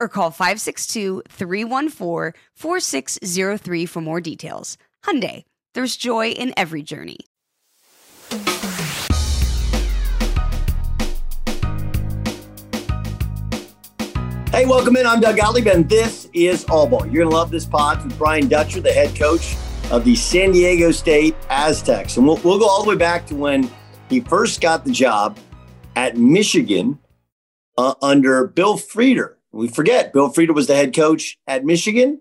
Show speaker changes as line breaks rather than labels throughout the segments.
or call 562-314-4603 for more details. Hyundai, there's joy in every journey.
Hey, welcome in. I'm Doug Gottlieb, and this is All Ball. You're going to love this pod with Brian Dutcher, the head coach of the San Diego State Aztecs. And we'll, we'll go all the way back to when he first got the job at Michigan uh, under Bill Frieder. We forget Bill Frieder was the head coach at Michigan.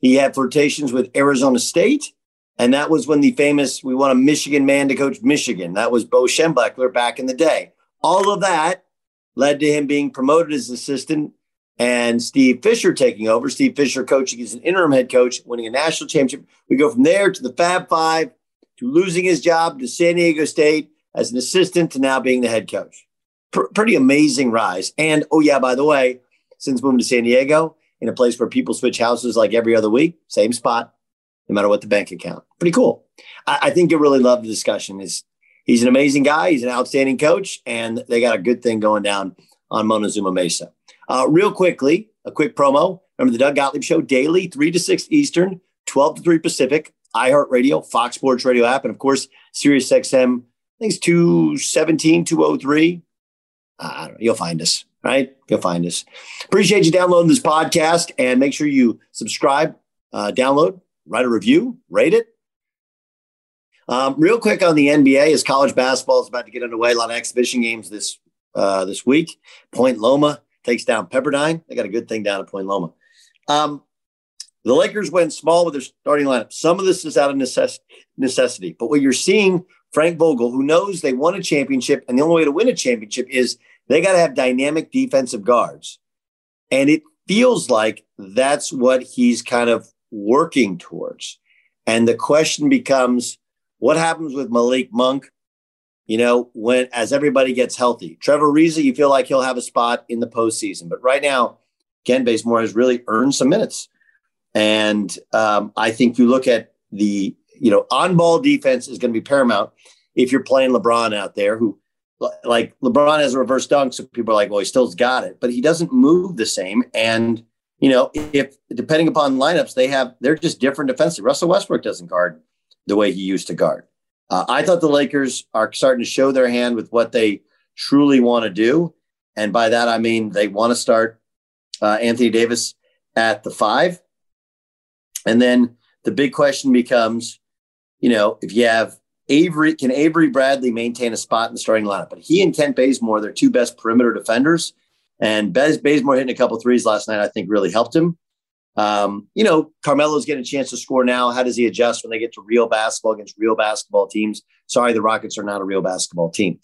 He had flirtations with Arizona State. And that was when the famous, we want a Michigan man to coach Michigan. That was Bo Schembechler back in the day. All of that led to him being promoted as assistant and Steve Fisher taking over. Steve Fisher coaching as an interim head coach, winning a national championship. We go from there to the Fab Five, to losing his job to San Diego State as an assistant, to now being the head coach. Pr- pretty amazing rise. And oh, yeah, by the way, since moving to San Diego in a place where people switch houses like every other week, same spot, no matter what the bank account. Pretty cool. I, I think you'll really love the discussion. Is he's an amazing guy, he's an outstanding coach, and they got a good thing going down on Montezuma Mesa. Uh, real quickly, a quick promo. Remember the Doug Gottlieb Show daily, 3 to 6 Eastern, 12 to 3 Pacific, iHeartRadio, Fox Sports Radio app, and of course, SiriusXM. I think it's 217, 203. Uh, I don't know. You'll find us right? You'll find us. Appreciate you downloading this podcast and make sure you subscribe, uh, download, write a review, rate it. Um, real quick on the NBA, as college basketball is about to get underway, a lot of exhibition games this uh, this week. Point Loma takes down Pepperdine. They got a good thing down at Point Loma. Um, the Lakers went small with their starting lineup. Some of this is out of necess- necessity, but what you're seeing, Frank Vogel, who knows they won a championship, and the only way to win a championship is they got to have dynamic defensive guards. And it feels like that's what he's kind of working towards. And the question becomes what happens with Malik Monk? You know, when as everybody gets healthy, Trevor Ariza, you feel like he'll have a spot in the postseason. But right now, Kent Bazemore has really earned some minutes. And um, I think you look at the, you know, on ball defense is going to be paramount if you're playing LeBron out there, who like LeBron has a reverse dunk, so people are like, well, he still's got it, but he doesn't move the same. And you know, if depending upon lineups, they have they're just different defensively. Russell Westbrook doesn't guard the way he used to guard. Uh, I thought the Lakers are starting to show their hand with what they truly want to do, and by that I mean they want to start uh, Anthony Davis at the five, and then the big question becomes, you know, if you have Avery can Avery Bradley maintain a spot in the starting lineup? But he and Kent Bazemore, their two best perimeter defenders. And Bez Bazemore hitting a couple threes last night, I think really helped him. Um, you know, Carmelo's getting a chance to score now. How does he adjust when they get to real basketball against real basketball teams? Sorry, the Rockets are not a real basketball team.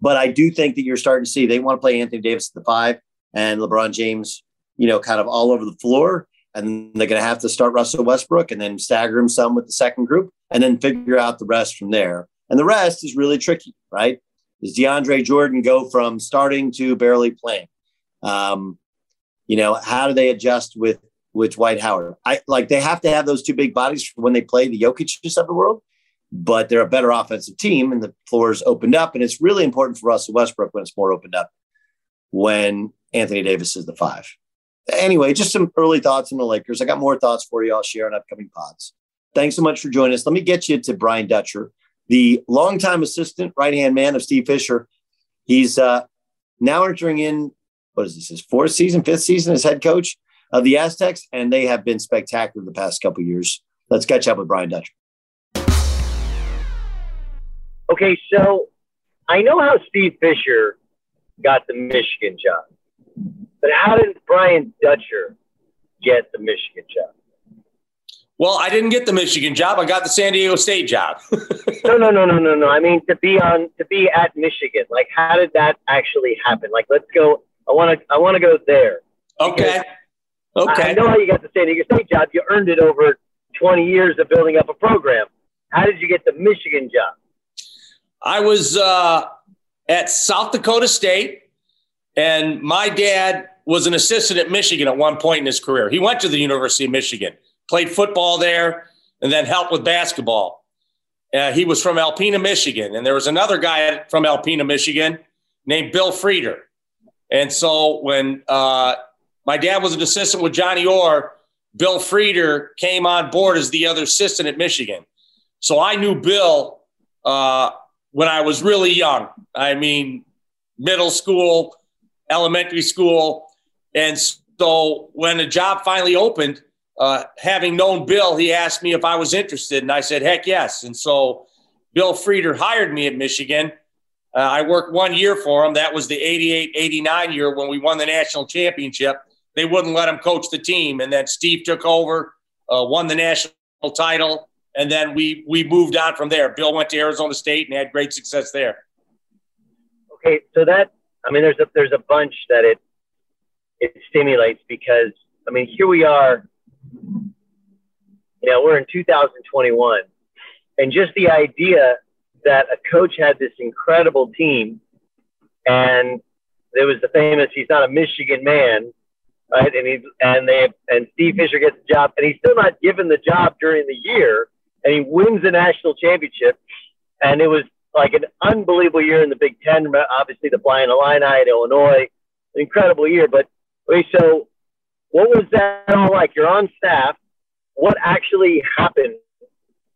But I do think that you're starting to see they want to play Anthony Davis at the five and LeBron James, you know, kind of all over the floor. And they're going to have to start Russell Westbrook and then stagger him some with the second group and then figure out the rest from there. And the rest is really tricky, right? Does DeAndre Jordan go from starting to barely playing? Um, you know, how do they adjust with with Dwight Howard? I like they have to have those two big bodies when they play the Jokic's of the world, but they're a better offensive team and the floor is opened up. And it's really important for Russell Westbrook when it's more opened up when Anthony Davis is the five. Anyway, just some early thoughts on the Lakers. I got more thoughts for you. I'll share on upcoming pods. Thanks so much for joining us. Let me get you to Brian Dutcher, the longtime assistant right hand man of Steve Fisher. He's uh, now entering in, what is this, his fourth season, fifth season as head coach of the Aztecs, and they have been spectacular the past couple years. Let's catch up with Brian Dutcher.
Okay, so I know how Steve Fisher got the Michigan job, but how did Brian Dutcher get the Michigan job?
Well, I didn't get the Michigan job. I got the San Diego State job.
no, no, no, no, no, no. I mean to be on to be at Michigan. Like, how did that actually happen? Like, let's go. I want to. I want to go there.
Okay. Okay.
I know how you got the San Diego State job. You earned it over 20 years of building up a program. How did you get the Michigan job?
I was uh, at South Dakota State, and my dad was an assistant at Michigan at one point in his career. He went to the University of Michigan played football there, and then helped with basketball. Uh, he was from Alpena, Michigan, and there was another guy from Alpena, Michigan, named Bill Frieder. And so when uh, my dad was an assistant with Johnny Orr, Bill Frieder came on board as the other assistant at Michigan. So I knew Bill uh, when I was really young. I mean, middle school, elementary school. And so when the job finally opened, uh, having known Bill, he asked me if I was interested, and I said, heck yes. And so Bill Frieder hired me at Michigan. Uh, I worked one year for him. That was the 88 89 year when we won the national championship. They wouldn't let him coach the team. And then Steve took over, uh, won the national title, and then we, we moved on from there. Bill went to Arizona State and had great success there.
Okay, so that, I mean, there's a, there's a bunch that it, it stimulates because, I mean, here we are you know, we're in 2021. And just the idea that a coach had this incredible team and there was the famous, he's not a Michigan man, right? And he, and they, and Steve Fisher gets the job and he's still not given the job during the year and he wins the national championship. And it was like an unbelievable year in the Big Ten. Obviously, the Flying Illini at Illinois, an incredible year. But okay, so what was that all like? You're on staff. What actually happened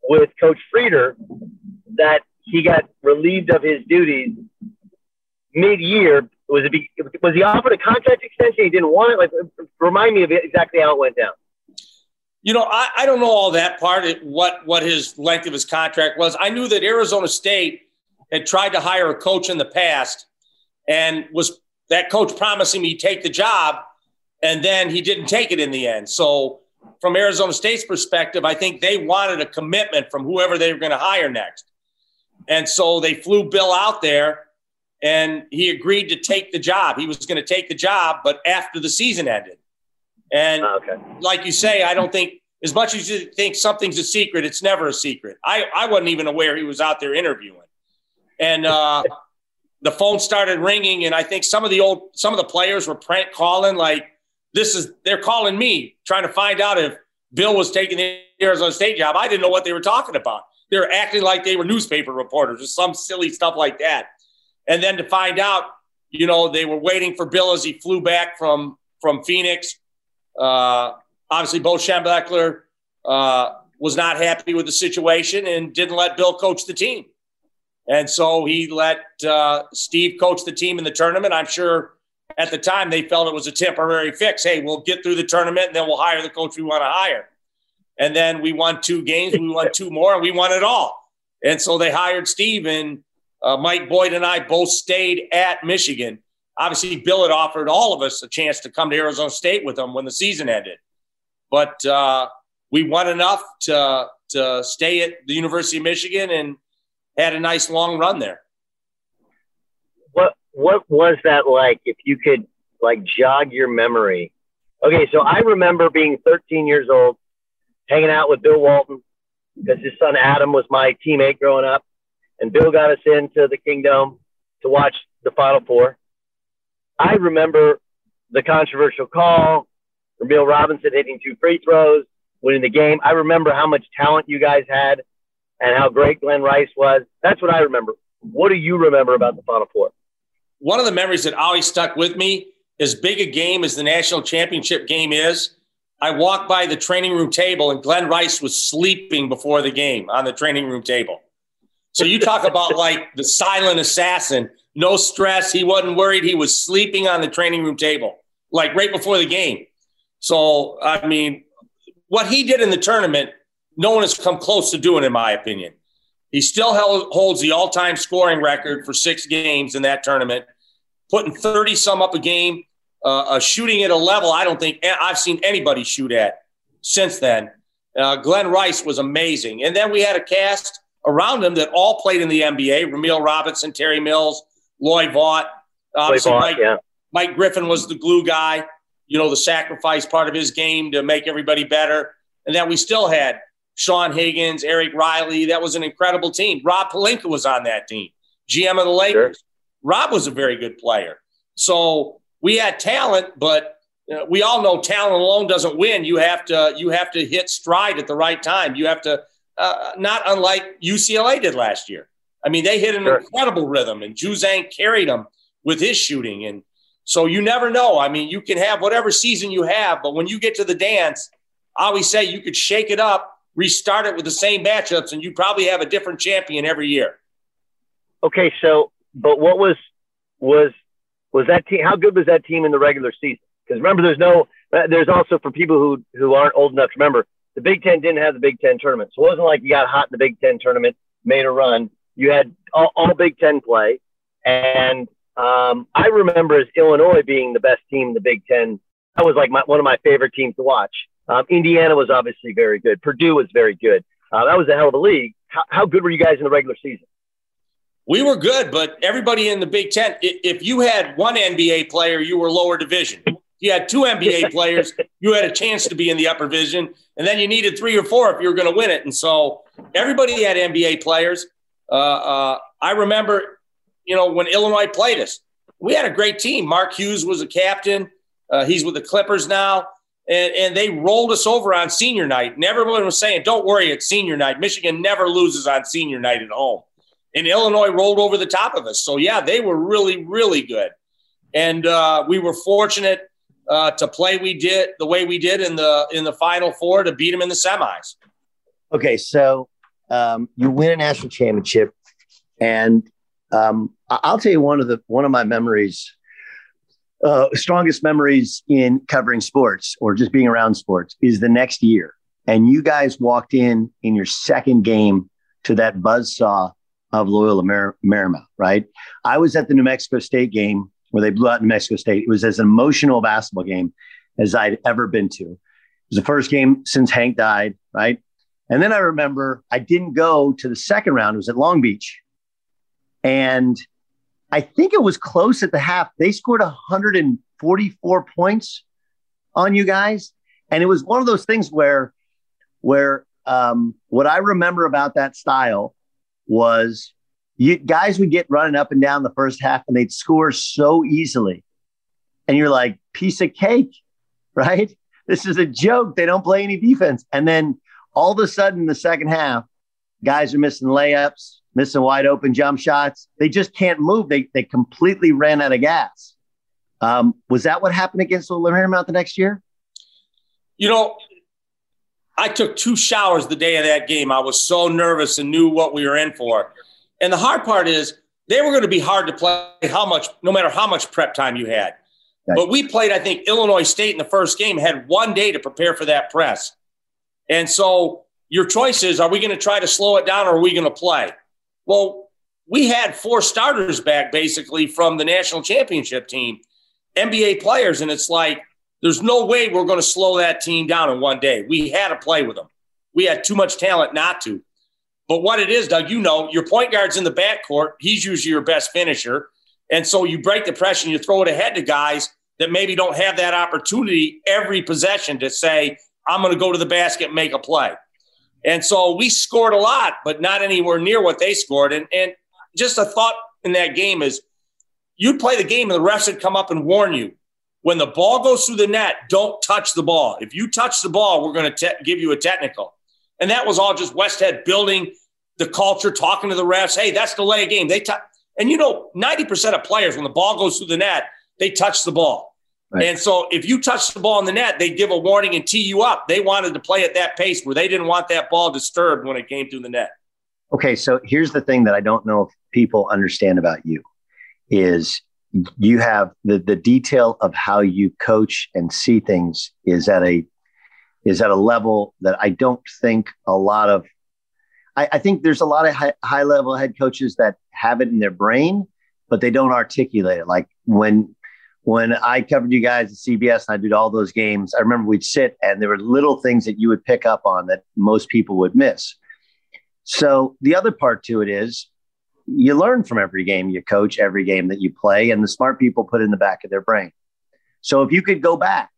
with Coach Frieder that he got relieved of his duties mid-year? Was it was he offered a contract extension? He didn't want it. Like, remind me of exactly how it went down.
You know, I, I don't know all that part. What what his length of his contract was. I knew that Arizona State had tried to hire a coach in the past, and was that coach promising me take the job and then he didn't take it in the end. So, from Arizona State's perspective, I think they wanted a commitment from whoever they were going to hire next. And so they flew Bill out there and he agreed to take the job. He was going to take the job, but after the season ended. And ah, okay. like you say, I don't think, as much as you think something's a secret, it's never a secret. I, I wasn't even aware he was out there interviewing. And uh, the phone started ringing, and I think some of the old, some of the players were prank calling, like, this is they're calling me trying to find out if Bill was taking the Arizona State job. I didn't know what they were talking about. They were acting like they were newspaper reporters or some silly stuff like that. And then to find out, you know, they were waiting for Bill as he flew back from from Phoenix. Uh, obviously, Bo Schembechler uh, was not happy with the situation and didn't let Bill coach the team. And so he let uh, Steve coach the team in the tournament. I'm sure at the time they felt it was a temporary fix. Hey, we'll get through the tournament and then we'll hire the coach we want to hire. And then we won two games, we won two more, and we won it all. And so they hired Steve, and uh, Mike Boyd and I both stayed at Michigan. Obviously, Bill had offered all of us a chance to come to Arizona State with him when the season ended. but uh, we won enough to to stay at the University of Michigan and had a nice long run there.
What what was that like? If you could like jog your memory. Okay, so I remember being 13 years old, hanging out with Bill Walton because his son Adam was my teammate growing up, and Bill got us into the Kingdome to watch the Final Four. I remember the controversial call, Bill Robinson hitting two free throws, winning the game. I remember how much talent you guys had and how great Glen Rice was. That's what I remember. What do you remember about the Final Four?
One of the memories that always stuck with me, as big a game as the national championship game is, I walked by the training room table and Glen Rice was sleeping before the game on the training room table. So you talk about like the silent assassin, no stress. He wasn't worried. He was sleeping on the training room table, like right before the game. So, I mean, what he did in the tournament, no one has come close to doing, in my opinion. He still held, holds the all time scoring record for six games in that tournament, putting 30 some up a game, uh, uh, shooting at a level I don't think I've seen anybody shoot at since then. Uh, Glen Rice was amazing. And then we had a cast around him that all played in the NBA Rumeal Robinson, Terry Mills, Loy Vaught. Obviously, Vaught, Mike, yeah. Mike Griffin was the glue guy, you know, the sacrifice part of his game to make everybody better. And then we still had Sean Higgins, Eric Riley. That was an incredible team. Rob Pelinka was on that team, GM of the Lakers. Sure. Rob was a very good player. So we had talent, but uh, we all know talent alone doesn't win. You have to you have to hit stride at the right time. You have to uh, not unlike UCLA did last year. I mean, they hit an sure. incredible rhythm, and Juzang carried them with his shooting. And so you never know. I mean, you can have whatever season you have, but when you get to the dance, I always say you could shake it up, restart it with the same matchups, and you probably have a different champion every year.
Okay, so but what was was was that team? How good was that team in the regular season? Because remember, there's no. There's also for people who who aren't old enough to remember, the Big Ten didn't have the Big Ten tournament, so it wasn't like you got hot in the Big Ten tournament, made a run. You had all, all Big Ten play, and um, I remember as Illinois being the best team in the Big Ten. That was like my, one of my favorite teams to watch. Um, Indiana was obviously very good. Purdue was very good. Uh, that was a hell of a league. How, how good were you guys in the regular season?
We were good, but everybody in the Big Ten, if you had one NBA player, you were lower division. If you had two NBA players, you had a chance to be in the upper division. And then you needed three or four if you were going to win it. And so everybody had NBA players. Uh, uh, I remember, you know, when Illinois played us, we had a great team. Mark Hughes was a captain. Uh, he's with the Clippers now. And, and they rolled us over on senior night. And everyone was saying, don't worry, it's senior night. Michigan never loses on senior night at home. And Illinois rolled over the top of us. So, yeah, they were really, really good. And uh, we were fortunate uh, to play we did the way we did in the in the final four to beat them in the semis.
Okay, so um, you win a national championship, and um, I'll tell you one of the one of my memories, uh, strongest memories in covering sports or just being around sports is the next year, and you guys walked in in your second game to that buzz saw of Loyola Mar- Marymount, right? I was at the New Mexico State game where they blew out New Mexico State. It was as emotional basketball game as I'd ever been to. It was the first game since Hank died, right? And then I remember I didn't go to the second round. It was at Long Beach. And I think it was close at the half. They scored 144 points on you guys. And it was one of those things where, where um, what I remember about that style was you guys would get running up and down the first half and they'd score so easily. And you're like, piece of cake, right? This is a joke. They don't play any defense. And then all of a sudden, the second half, guys are missing layups, missing wide open jump shots. They just can't move. They, they completely ran out of gas. Um, was that what happened against the Marymount the next year?
You know, I took two showers the day of that game. I was so nervous and knew what we were in for. And the hard part is they were going to be hard to play how much, no matter how much prep time you had. Right. But we played, I think, Illinois State in the first game, had one day to prepare for that press. And so your choice is are we going to try to slow it down or are we going to play? Well, we had four starters back basically from the national championship team, NBA players. And it's like, There's no way we're going to slow that team down in one day. We had to play with them. We had too much talent not to. But what it is, Doug, you know, your point guard's in the backcourt. He's usually your best finisher. And so you break the pressure and you throw it ahead to guys that maybe don't have that opportunity every possession to say, I'm going to go to the basket and make a play. And so we scored a lot, but not anywhere near what they scored. And, and just a thought in that game is you'd play the game and the refs would come up and warn you when the ball goes through the net, don't touch the ball. If you touch the ball, we're going to te- give you a technical. And that was all just Westhead building the culture, talking to the refs. Hey, that's the lay game. They t- and you know, 90% of players, when the ball goes through the net, they touch the ball. Right. And so if you touch the ball in the net, they give a warning and tee you up. They wanted to play at that pace where they didn't want that ball disturbed when it came through the net.
Okay, so here's the thing that I don't know if people understand about you is you have the the detail of how you coach and see things is at a is at a level that I don't think a lot of I, I think there's a lot of high, high level head coaches that have it in their brain, but they don't articulate it. Like when when I covered you guys at CBS and I did all those games, I remember we'd sit and there were little things that you would pick up on that most people would miss. So the other part to it is you learn from every game you coach, every game that you play, and the smart people put in the back of their brain. So if you could go back,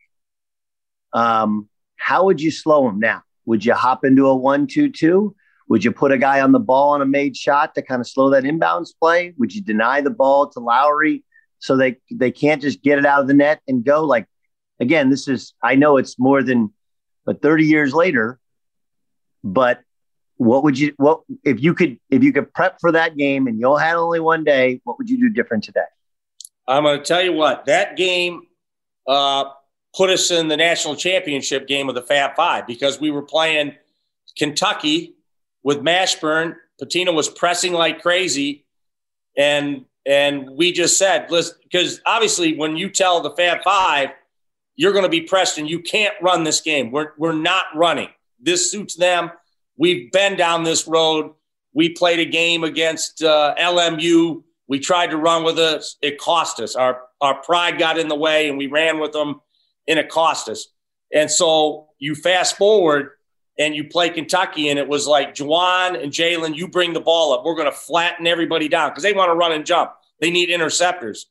um, how would you slow them now? Would you hop into a one-two-two? Would you put a guy on the ball on a made shot to kind of slow that inbounds play? Would you deny the ball to Lowery so they they can't just get it out of the net and go? Like again, this is I know it's more than but 30 years later, but what would you what if you could if you could prep for that game and you all had only one day what would you do different today?
I'm going to tell you what that game uh, put us in the national championship game of the fab five because we were playing kentucky with mashburn. Pitino was pressing like crazy. And and we just said listen because obviously when you tell the fab five you're going to be pressed and you can't run this game we're, we're not running this suits them We've been down this road. We played a game against uh, LMU. We tried to run with us. It cost us. Our our pride got in the way, and we ran with them, and it cost us. And so you fast forward and you play Kentucky, and it was like Juwan and Jalen, you bring the ball up. We're going to flatten everybody down because they want to run and jump. They need interceptors.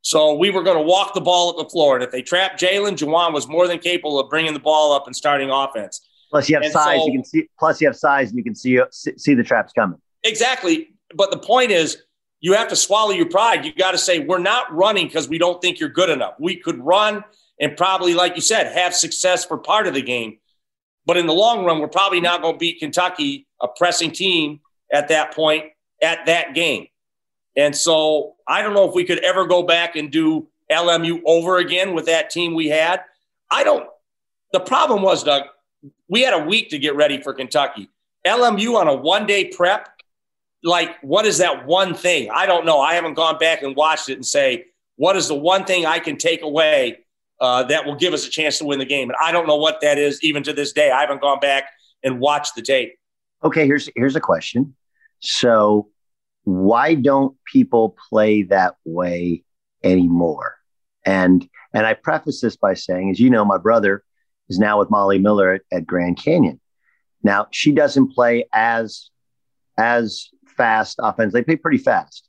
So we were going to walk the ball up the floor. And if they trapped Jalen, Juwan was more than capable of bringing the ball up and starting offense.
Plus, you have and size. So, you can see. Plus, you have size, and you can see see the traps coming.
Exactly. But the point is, you have to swallow your pride. You got to say, we're not running because we don't think you're good enough. We could run and probably, like you said, have success for part of the game. But in the long run, we're probably not going to beat Kentucky, a pressing team at that point, at that game. And so I don't know if we could ever go back and do LMU over again with that team we had. I don't. The problem was, Doug, we had a week to get ready for Kentucky. LMU on a one day prep, like, what is that one thing? I don't know. I haven't gone back and watched it and say, what is the one thing I can take away uh, that will give us a chance to win the game? And I don't know what that is even to this day. I haven't gone back and watched the tape.
Okay, here's here's a question. So, why don't people play that way anymore? And and I preface this by saying, as you know, my brother is now with Molly Miller at, at Grand Canyon. Now she doesn't play as as fast offense. They play pretty fast.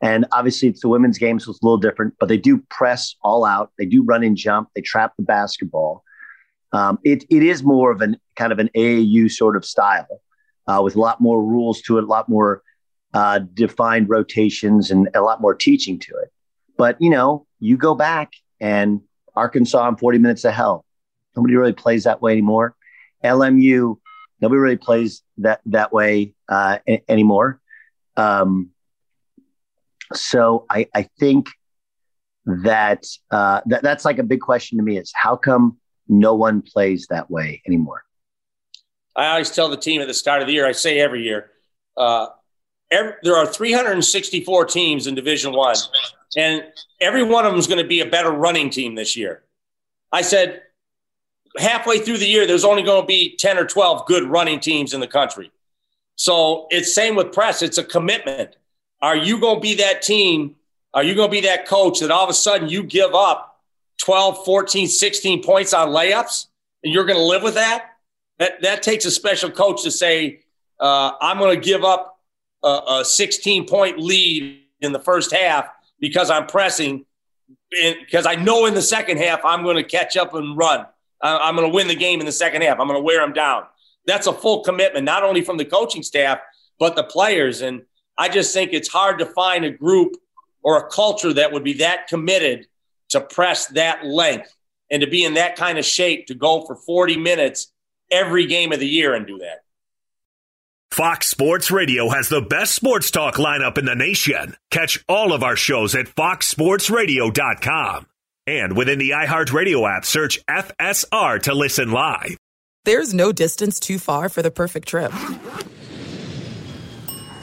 And obviously, it's the women's game, so it's a little different, but they do press all out. They do run and jump. They trap the basketball. Um, it, it is more of an kind of an AAU sort of style uh, with a lot more rules to it, a lot more uh, defined rotations, and a lot more teaching to it. But, you know, you go back and Arkansas in 40 minutes of hell, Nobody really plays that way anymore. LMU, nobody really plays that that way uh, a- anymore. Um, so I, I think that, uh, that that's like a big question to me is how come no one plays that way anymore?
I always tell the team at the start of the year, I say every year, uh, every, there are 364 teams in Division One, and every one of them is going to be a better running team this year. I said, halfway through the year, there's only going to be 10 or 12 good running teams in the country. So it's same with press. It's a commitment. Are you going to be that team? Are you going to be that coach that all of a sudden you give up 12, 14, 16 points on layups, and you're going to live with that? That, that takes a special coach to say, uh, I'm going to give up a, a 16 point lead in the first half because I'm pressing, because I know in the second half I'm going to catch up and run. I'm going to win the game in the second half. I'm going to wear them down. That's a full commitment, not only from the coaching staff, but the players. And I just think it's hard to find a group or a culture that would be that committed to press that length and to be in that kind of shape to go for 40 minutes every game of the year and do that.
Fox Sports Radio has the best sports talk lineup in the nation. Catch all of our shows at foxsportsradio.com. And within the iHeartRadio app, search FSR to listen live.
There's no distance too far for the perfect trip.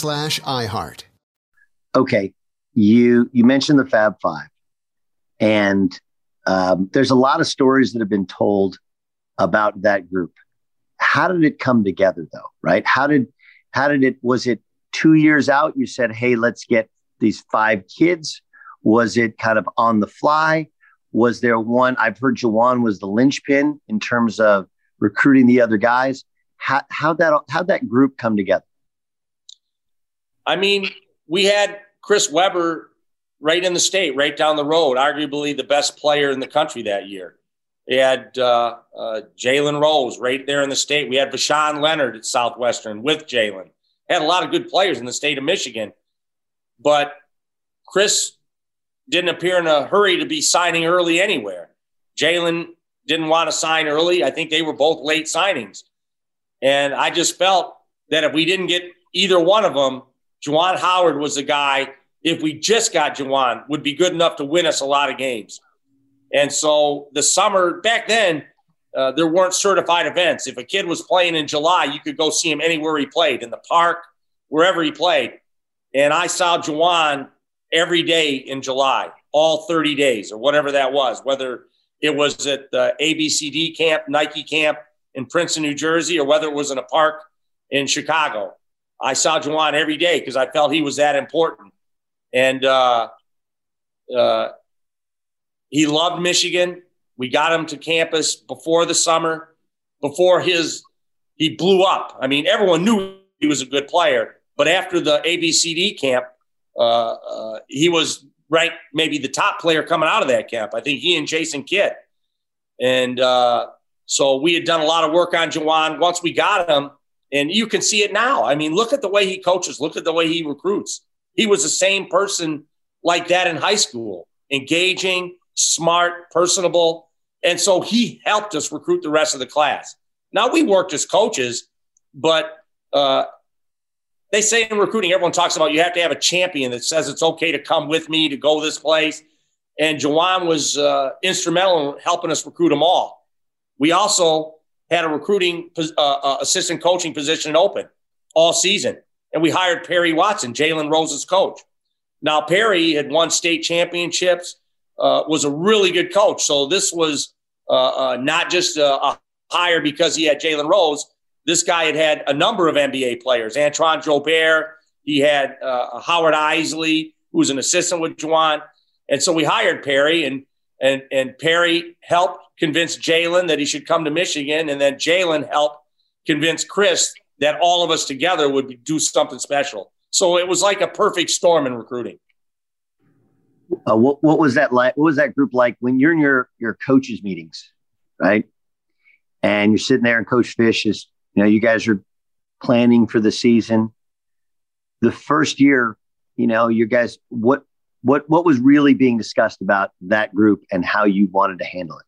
slash iHeart.
Okay. You, you mentioned the Fab Five and um, there's a lot of stories that have been told about that group. How did it come together though? Right. How did, how did it, was it two years out? You said, Hey, let's get these five kids was it kind of on the fly? Was there one? I've heard Juwan was the linchpin in terms of recruiting the other guys. How how that how that group come together?
I mean, we had Chris Webber right in the state, right down the road, arguably the best player in the country that year. We had uh, uh, Jalen Rose right there in the state. We had Voshon Lenard at Southwestern with Jalen. Had a lot of good players in the state of Michigan, but Chris didn't appear in a hurry to be signing early anywhere. Jalen didn't want to sign early. I think they were both late signings. And I just felt that if we didn't get either one of them, Juwan Howard was the guy, if we just got Juwan, would be good enough to win us a lot of games. And so the summer, back then, uh, there weren't certified events. If a kid was playing in July, you could go see him anywhere he played, in the park, wherever he played. And I saw Juwan every day in July, all 30 days or whatever that was, whether it was at the ABCD camp, Nike camp in Princeton, New Jersey, or whether it was in a park in Chicago. I saw Juwan every day because I felt he was that important. And uh, uh, he loved Michigan. We got him to campus before the summer, before his he blew up. I mean, everyone knew he was a good player, but after the ABCD camp, uh, uh, he was ranked maybe the top player coming out of that camp. I think he and Jason Kidd, and uh, so we had done a lot of work on Juwan. Once we got him, and you can see it now. I mean, look at the way he coaches. Look at the way he recruits. He was the same person like that in high school, engaging, smart, personable. And so he helped us recruit the rest of the class. Now we worked as coaches, but uh, they say in recruiting, everyone talks about you have to have a champion that says it's okay to come with me to go this place. And Juwan was uh, instrumental in helping us recruit them all. We also had a recruiting uh, uh, assistant coaching position open all season. And we hired Perry Watson, Jalen Rose's coach. Now, Perry had won state championships, uh, was a really good coach. So this was uh, uh, not just a, a, hire because he had Jalen Rose. This guy had had a number of NBA players, Antoine Joubert. He had uh, Howard Eisley, who was an assistant with Juwan. And so we hired Perry, and, and, and Perry helped convince Jalen that he should come to Michigan. And then Jalen helped convince Chris that all of us together would do something special. So it was like a perfect storm in recruiting.
Uh, what, what was that like? What was that group like when you're in your, your coaches meetings, right? And you're sitting there and coach Fish is, you know, you guys are planning for the season. The first year, you know, you guys, what, what, what was really being discussed about that group and how you wanted to handle it?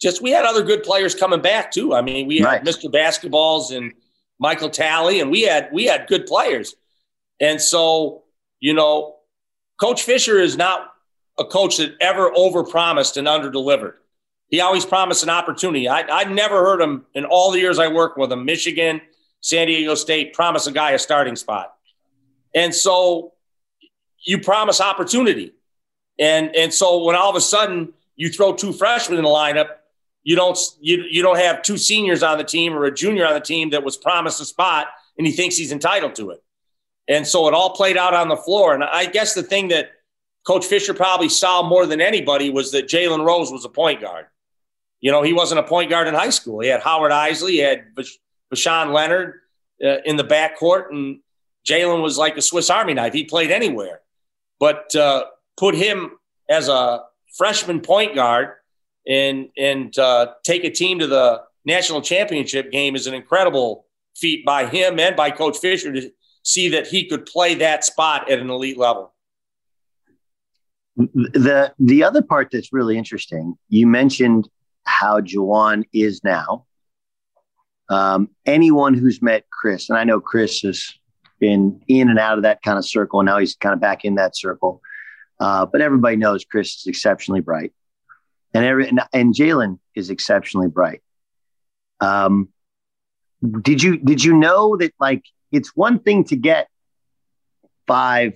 just we had other good players coming back too. I mean, we had Mr. Basketballs and Michael Talley, and we had we had good players. And so, you know, Coach Fisher is not a coach that ever overpromised and underdelivered. He always promised an opportunity. I, I never heard him in all the years I worked with him, Michigan, San Diego State, promise a guy a starting spot. And so you promise opportunity. And and so when all of a sudden you throw two freshmen in the lineup, you don't you, you don't have two seniors on the team or a junior on the team that was promised a spot and he thinks he's entitled to it. And so it all played out on the floor. And I guess the thing that Coach Fisher probably saw more than anybody was that Jalen Rose was a point guard. You know, he wasn't a point guard in high school. He had Howard Eisley, he had Voshon Lenard uh, in the backcourt, and Jalen was like a Swiss Army knife. He played anywhere. But uh, put him as a freshman point guard and and uh, take a team to the national championship game is an incredible feat by him and by Coach Fisher to see that he could play that spot at an elite level.
The the other part that's really interesting, you mentioned how Juwan is now. Um, anyone who's met Chris, and I know Chris has been in and out of that kind of circle, and now he's kind of back in that circle. Uh, but everybody knows Chris is exceptionally bright and every, and, and Jalen is exceptionally bright. Um, did you did you know that like it's one thing to get five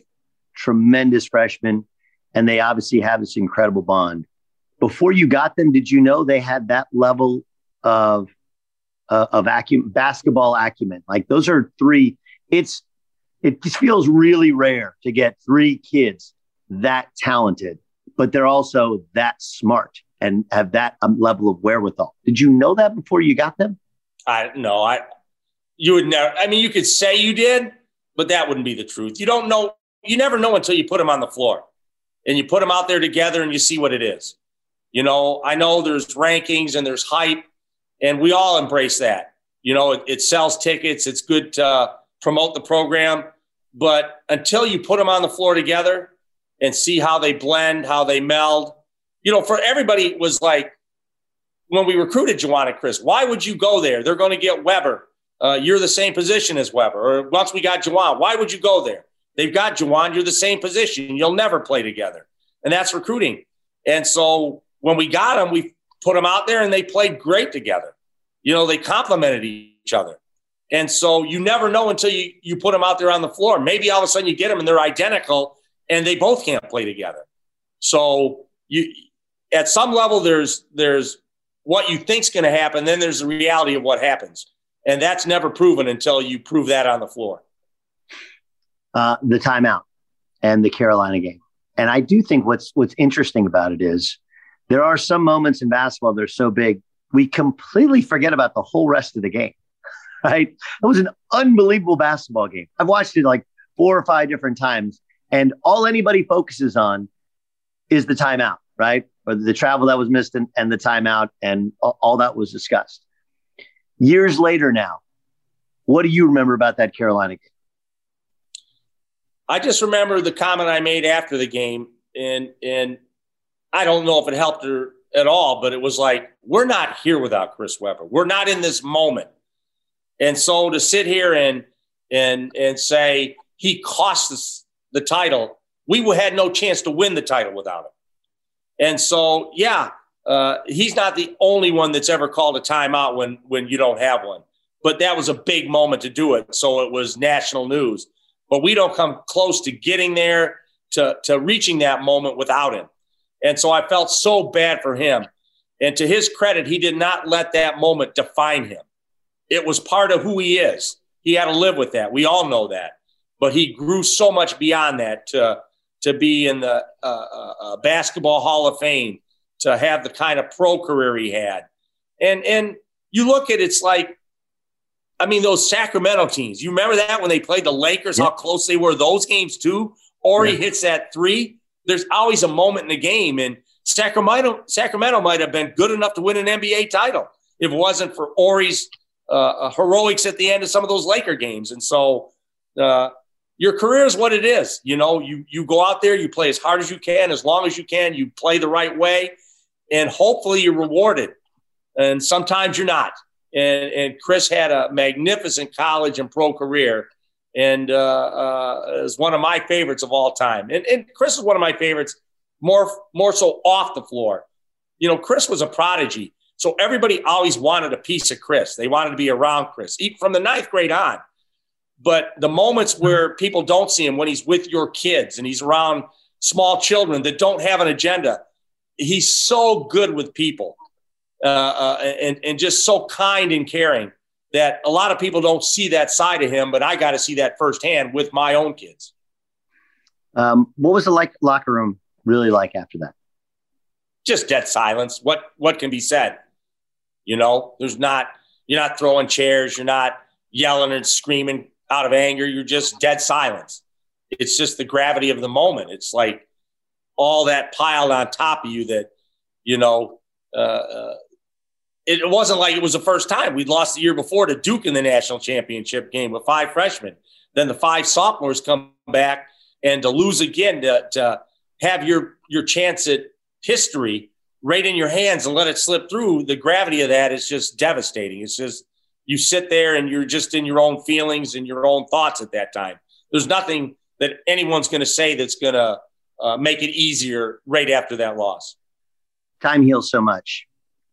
tremendous freshmen, and they obviously have this incredible bond. Before you got them, did you know they had that level of uh, of acumen, basketball acumen? Like those are three. It's it just feels really rare to get three kids that talented but they're also that smart and have that um, level of wherewithal. Did you know that before you got them?
I no, I you would never. I mean, you could say you did, but that wouldn't be the truth. You don't know. You never know until you put them on the floor, and you put them out there together, and you see what it is. You know, I know there's rankings and there's hype, and we all embrace that. You know, it, it sells tickets. It's good to uh, promote the program, but until you put them on the floor together, and see how they blend, how they meld. You know, for everybody was like, when we recruited Juwan and Chris, why would you go there? They're going to get Webber. Uh, you're the same position as Webber. Or once we got Juwan, why would you go there? They've got Juwan. You're the same position. You'll never play together. And that's recruiting. And so when we got them, we put them out there and they played great together. You know, they complemented each other. And so you never know until you, you put them out there on the floor. Maybe all of a sudden you get them and they're identical and they both can't play together. So you at some level there's there's what you think's going to happen, then there's the reality of what happens. And that's never proven until you prove that on the floor.
Uh, the timeout and the Carolina game. And I do think what's what's interesting about it is there are some moments in basketball that are so big we completely forget about the whole rest of the game. Right? It was an unbelievable basketball game. I've watched it like four or five different times, and all anybody focuses on is the timeout, right? Or the travel that was missed and, and the timeout, and all, that was discussed. Years later now, what do you remember about that Carolina game?
I just remember the comment I made after the game, and and I don't know if it helped her at all, but it was like we're not here without Chris Webber. We're not in this moment, and so to sit here and and and say he cost us the title, we had no chance to win the title without him. And so, yeah, uh, he's not the only one that's ever called a timeout when when you don't have one. But that was a big moment to do it, so it was national news but we don't come close to getting there to, to reaching that moment without him. And so I felt so bad for him. And to his credit, he did not let that moment define him. It was part of who he is. He had to live with that. We all know that. But he grew so much beyond that to, to be in the uh, uh, uh Basketball Hall of Fame, to have the kind of pro career he had. And, and you look at it, it's like I mean, those Sacramento teams. You remember that when they played the Lakers, how close they were those games too? Or he hits that three. There's always a moment in the game, and Sacramento Sacramento might have been good enough to win an NBA title if it wasn't for Horry's uh, uh, heroics at the end of some of those Laker games. And so, uh, your career is what it is. You know, you you go out there, you play as hard as you can, as long as you can, you play the right way, and hopefully you're rewarded. And sometimes you're not and, and Chris had a magnificent college and pro career and uh, uh, is one of my favorites of all time. And, and Chris is one of my favorites more, more so off the floor. You know, Chris was a prodigy. So everybody always wanted a piece of Chris. They wanted to be around Chris, from the ninth grade on. But the moments where people don't see him, when he's with your kids and he's around small children that don't have an agenda, he's so good with people. Uh, uh, and, and just so kind and caring that a lot of people don't see that side of him, but I got to see that firsthand with my own kids.
Um, what was the like locker room really like after that?
Just dead silence. What what can be said? You know, there's not you're not throwing chairs, you're not yelling and screaming out of anger. You're just dead silence. It's just the gravity of the moment. It's like all that piled on top of you that you know uh, uh it wasn't like it was the first time. We'd lost the year before to Duke in the national championship game with five freshmen. Then the five sophomores come back and to lose again to, to have your your chance at history right in your hands and let it slip through. The gravity of that is just devastating. It's just you sit there and you're just in your own feelings and your own thoughts at that time. There's nothing that anyone's going to say that's going to uh, make it easier right after that loss.
Time heals so much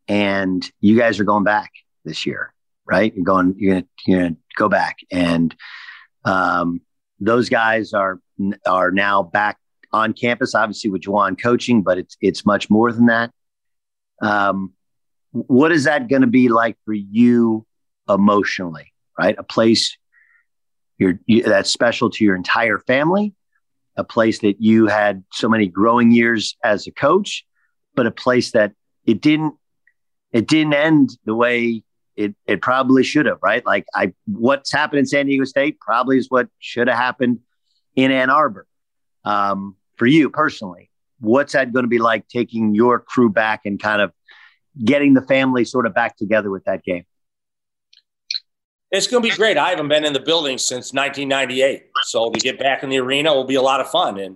and you guys are going back this year, right? You're going, you're gonna, you're gonna go back, and um, those guys are are now back on campus, obviously with Juwan coaching, but it's it's much more than that. Um, what is that going to be like for you emotionally? Right, a place you're, you, that's special to your entire family, a place that you had so many growing years as a coach, but a place that it didn't it didn't end the way it, it probably should have, right? Like I what's happened in San Diego State probably is what should have happened in Ann Arbor. Um, for you personally, what's that going to be like taking your crew back and kind of getting the family sort of back together with that game?
It's going to be great. I haven't been in the building since 1998, so to get back in the arena will be a lot of fun and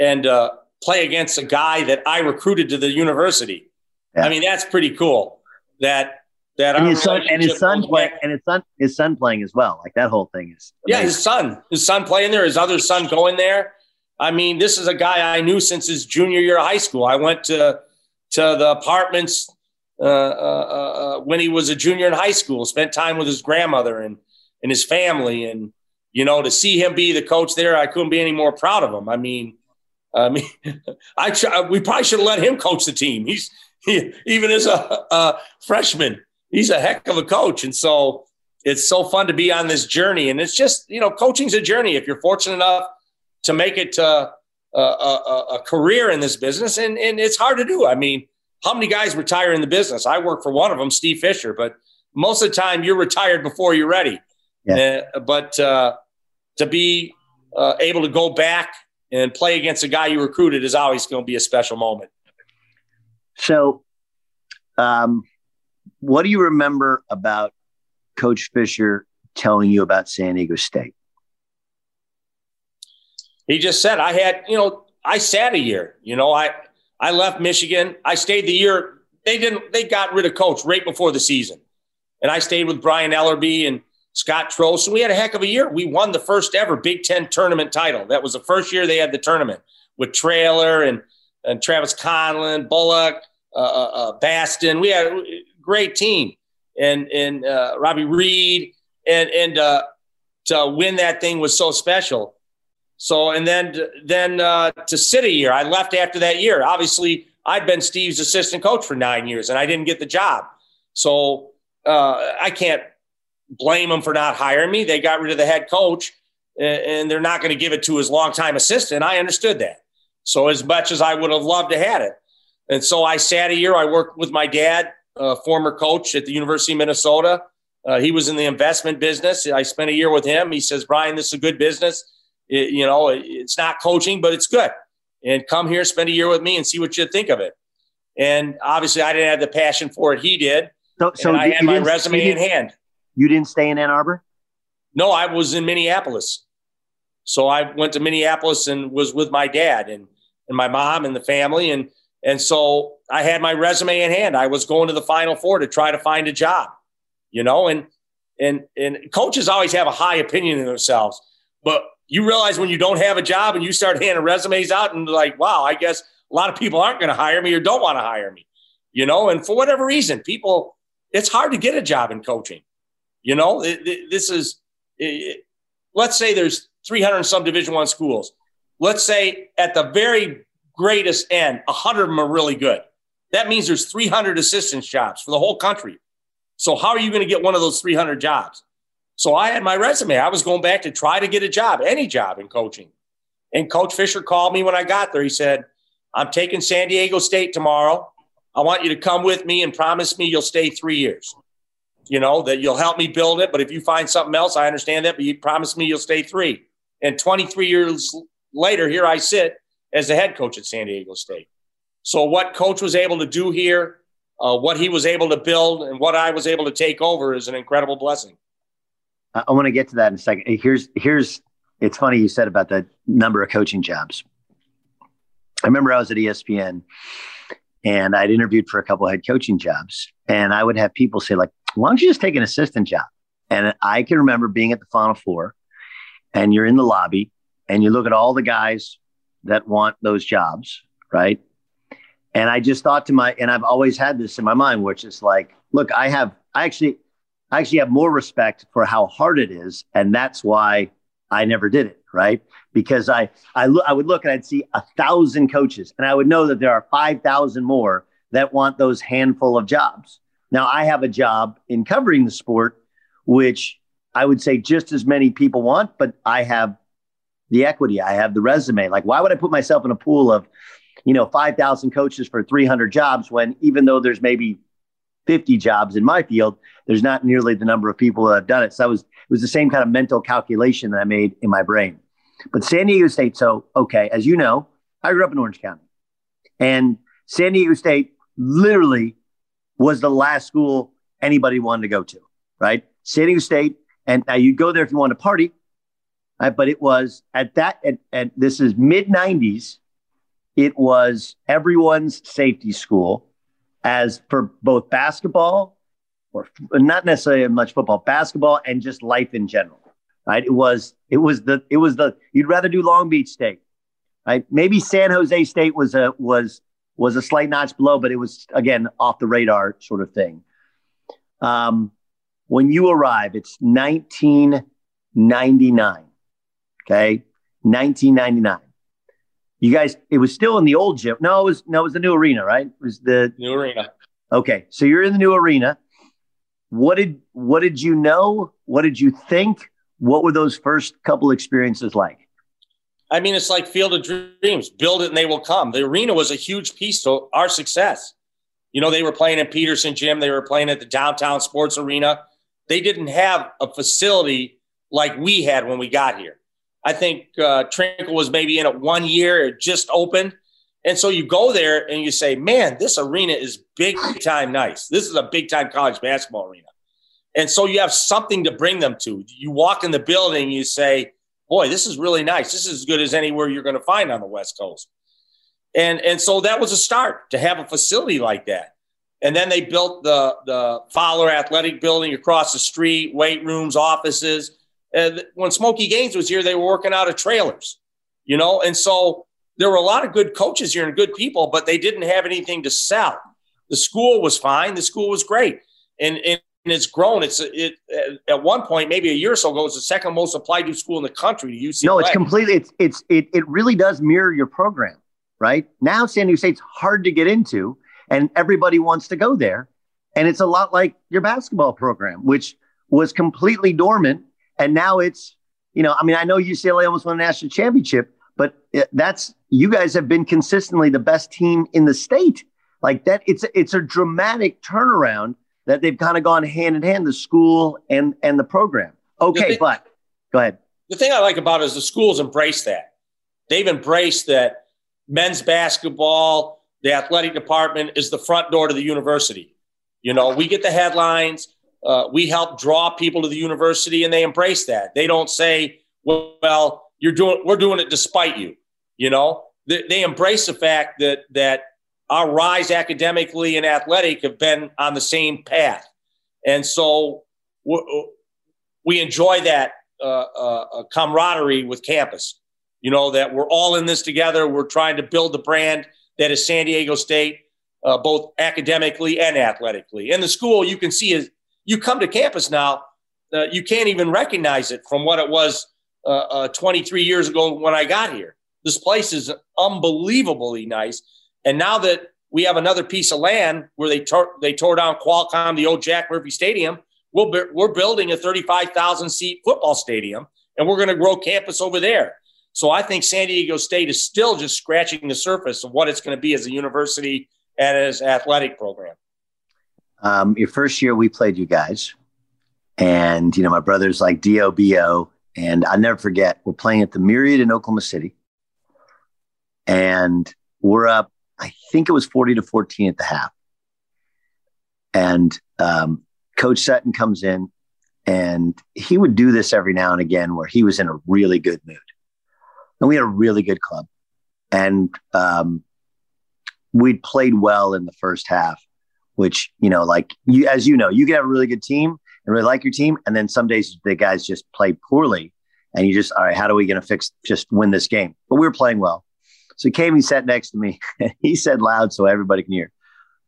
and uh, play against a guy that I recruited to the university. Yeah. I mean, that's pretty cool. That that
and his son and his son play, and his son his son playing as well. Like that whole thing is
amazing. yeah. His son, his son playing there. His other son going there. I mean, this is a guy I knew since his junior year of high school. I went to to the apartments uh, uh, uh, when he was a junior in high school. Spent time with his grandmother and and his family, and you know, to see him be the coach there, I couldn't be any more proud of him. I mean, I mean, I we probably should have let him coach the team. He's he, even as a, a, freshman, he's a heck of a coach. And so it's so fun to be on this journey. And it's just, you know, coaching's a journey. If you're fortunate enough to make it to a, a, a career in this business, and, and it's hard to do. I mean, how many guys retire in the business? I work for one of them, Steve Fisher, but most of the time you're retired before you're ready. Yeah. Uh, but uh, to be uh, able to go back and play against a guy you recruited is always going to be a special moment.
So, um, what do you remember about Coach Fisher telling you about San Diego State?
He just said, I had, you know, I sat a year. You know, I I left Michigan. I stayed the year. They didn't. They got rid of coach right before the season, and I stayed with Brian Ellerbe and Scott Trost. So we had a heck of a year. We won the first ever Big Ten tournament title. That was the first year they had the tournament with Traylor and and Travis Conlan, Bullock, uh, uh, uh, Baston. We had a great team, and and uh, Robbie Reid, and and uh, to win that thing was so special. So and then then uh, to sit a year, I left after that year. Obviously, I'd been Steve's assistant coach for nine years, and I didn't get the job. So I can't blame them for not hiring me. They got rid of the head coach, and they're not going to give it to his longtime assistant. I understood that. So as much as I would have loved to had it, and so I sat a year. I worked with my dad, uh, former coach at the University of Minnesota. Uh, he was in the investment business. I spent a year with him. He says, "Brian, this is a good business. It, you know, it's not coaching, but it's good. And come here, spend a year with me, and see what you think of it." And obviously, I didn't have the passion for it. He did. So, so I had my resume in hand.
You didn't stay in Ann Arbor?
No, I was in Minneapolis. So I went to Minneapolis and was with my dad and, and my mom and the family. And, and so I had my resume in hand. I was going to the final four to try to find a job, you know, and, and, and coaches always have a high opinion of themselves, but you realize when you don't have a job and you start handing resumes out and like, wow, I guess a lot of people aren't going to hire me or don't want to hire me, you know, and for whatever reason, people, it's hard to get a job in coaching. You know, it, it, this is, it, let's say there's 300 and some Division One schools. Let's say at the very greatest end, 100 of them are really good. That means there's 300 assistance jobs for the whole country. So how are you going to get one of those 300 jobs? So I had my resume. I was going back to try to get a job, any job in coaching. And Coach Fisher called me when I got there. He said, I'm taking San Diego State tomorrow. I want you to come with me and promise me you'll stay three years you know, that you'll help me build it. But if you find something else, I understand that. But you promised me you'll stay three. And 23 years later, here I sit as the head coach at San Diego State. So, what coach was able to do here, uh, what he was able to build, and what I was able to take over is an incredible blessing.
I want to get to that in a second. Here's here's it's funny you said about the number of coaching jobs. I remember I was at ESPN and I'd interviewed for a couple head coaching jobs, and I would have people say like, why don't you just take an assistant job? And I can remember being at the Final Four and you're in the lobby and you look at all the guys that want those jobs, right? And I just thought to my, and I've always had this in my mind, which is like, look, I have, I actually, I actually have more respect for how hard it is. And that's why I never did it, right? Because I, I, lo- I would look and I'd see a thousand coaches and I would know that there are 5,000 more that want those handful of jobs. Now, I have a job in covering the sport, which I would say just as many people want, but I have the equity, I have the resume. Like, why would I put myself in a pool of, you know, 5,000 coaches for 300 jobs when even though there's maybe 50 jobs in my field, there's not nearly the number of people that have done it. So was, it was the same kind of mental calculation that I made in my brain. But San Diego State, so okay, as you know, I grew up in Orange County. And San Diego State literally was the last school anybody wanted to go to, right? San Diego State. And now you go there if you want to party, right? but it was at that, and this is mid 90s, it was everyone's safety school as for both basketball or not necessarily much football, basketball and just life in general. Right. It was, it was the, it was the, you'd rather do Long Beach State, right? Maybe San Jose State was a, was was a slight notch below, but it was again off the radar sort of thing. Um, when you arrive, it's 1999. Okay, 1999. You guys, it was still in the old gym. No, it was no, it was the new arena, right? It was the
new arena.
Okay, so you're in the new arena, what did what did you know? What did you think? What were those first couple experiences like?
I mean, it's like Field of Dreams. Build it and they will come. The arena was a huge piece to our success. You know, they were playing at Peterson Gym. They were playing at the downtown sports arena. They didn't have a facility like we had when we got here. I think uh, Trinkle was maybe in it one year, it just opened. And so you go there and you say, man, this arena is big time nice. This is a big time college basketball arena. And so you have something to bring them to. You walk in the building, you say, boy, this is really nice. This is as good as anywhere you're going to find on the West Coast. And, and so that was a start to have a facility like that. And then they built the, the Fowler Athletic Building across the street, weight rooms, offices. And when Smokey Gaines was here, they were working out of trailers, you know? And so there were a lot of good coaches here and good people, but they didn't have anything to sell. The school was fine. The school was great. And, and it's grown. It's it at one point, maybe a year or so ago, it was the second most applied to school in the country. UCLA.
No, it's completely. It's it's it it really does mirror your program, right? Now, San Diego State's hard to get into, and everybody wants to go there, and it's a lot like your basketball program, which was completely dormant, and now it's you know, I mean, I know UCLA almost won a national championship, but that's you guys have been consistently the best team in the state. Like that, it's it's a dramatic turnaround that they've kind of gone hand in hand, the school and and the program. Okay, the thing, but go ahead.
The thing I like about it is the schools embrace that. They've embraced that men's basketball, the athletic department is the front door to the university. You know, we get the headlines. Uh, we help draw people to the university, and they embrace that. They don't say, "Well, you're doing we're doing it despite you you know? They, they embrace the fact that that our rise academically and athletic have been on the same path. And so we enjoy that uh, uh, camaraderie with campus you know that we're all in this together. We're trying to build the brand that is san diego state uh, both academically and athletically. And the school you can see is you come to campus now uh, you can't even recognize it from what it was uh, uh, 23 years ago when I got here. This place is unbelievably nice. And now that we have another piece of land where they tore, they tore down Qualcomm, the old Jack Murphy Stadium, we'll be, we're building a 35,000 seat football stadium and we're going to grow campus over there. So I think San Diego State is still just scratching the surface of what it's going to be as a university and as an athletic program.
Um, your first year, we played you guys, and you know my brother's like DOBO, and I never forget, we're playing at the Myriad in Oklahoma City. And we're up, I think it was 40 to 14 at the half. And um, Coach Sutton comes in, and he would do this every now and again where he was in a really good mood. And we had a really good club. And um, we'd played well in the first half, which, you know, like you, as you know, you can have a really good team and really like your team. And then some days the guys just play poorly and you just, all right, how are we going to fix, just win this game? But we were playing well. So he came, he sat next to me and he said loud so everybody can hear,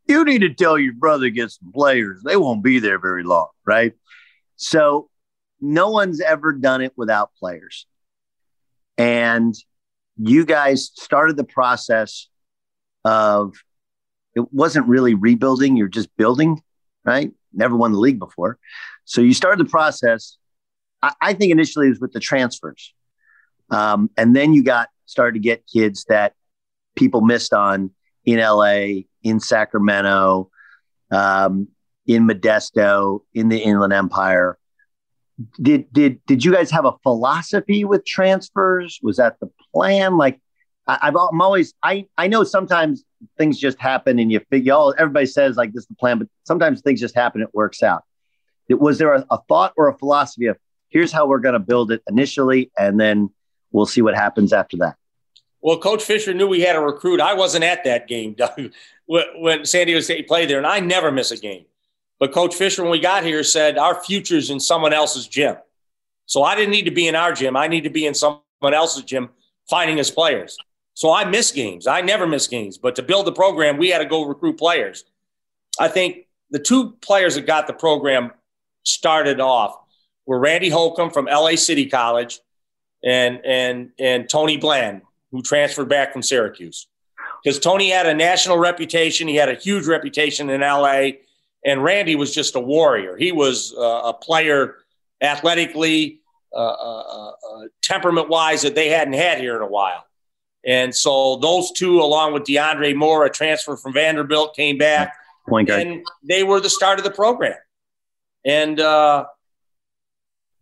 you need to tell your brother get some players. They won't be there very long. Right. So no one's ever done it without players. And you guys started the process of it wasn't really rebuilding, you're just building, right? never won the league before. So you started the process. I, I think initially it was with the transfers. Um, and then you got started to get kids that people missed on in LA, in Sacramento, um, in Modesto, in the Inland Empire. Did did did you guys have a philosophy with transfers? Was that the plan? Like I, I'm always I I know sometimes things just happen and you figure all everybody says like this is the plan, but sometimes things just happen. It works out. It, was there a, a thought or a philosophy of here's how we're going to build it initially, and then we'll see what happens after that?
Well, Coach Fisher knew we had a recruit. I wasn't at that game, Doug, when San Diego State played there, and I never miss a game. But Coach Fisher, when we got here, said our future's in someone else's gym. So I didn't need to be in our gym. I need to be in someone else's gym finding his players. So I miss games. I never miss games. But to build the program, we had to go recruit players. I think the two players that got the program started off were Randy Holcomb from LA City College and and and Tony Bland, who transferred back from Syracuse. Because Tony had a national reputation, he had a huge reputation in LA, And Randy was just a warrior. He was uh, a player athletically, uh, uh, uh temperament wise that they hadn't had here in a while. And so those two, along with DeAndre Moore, a transfer from Vanderbilt, came back.
Point guard.
And they were the start of the program. And uh,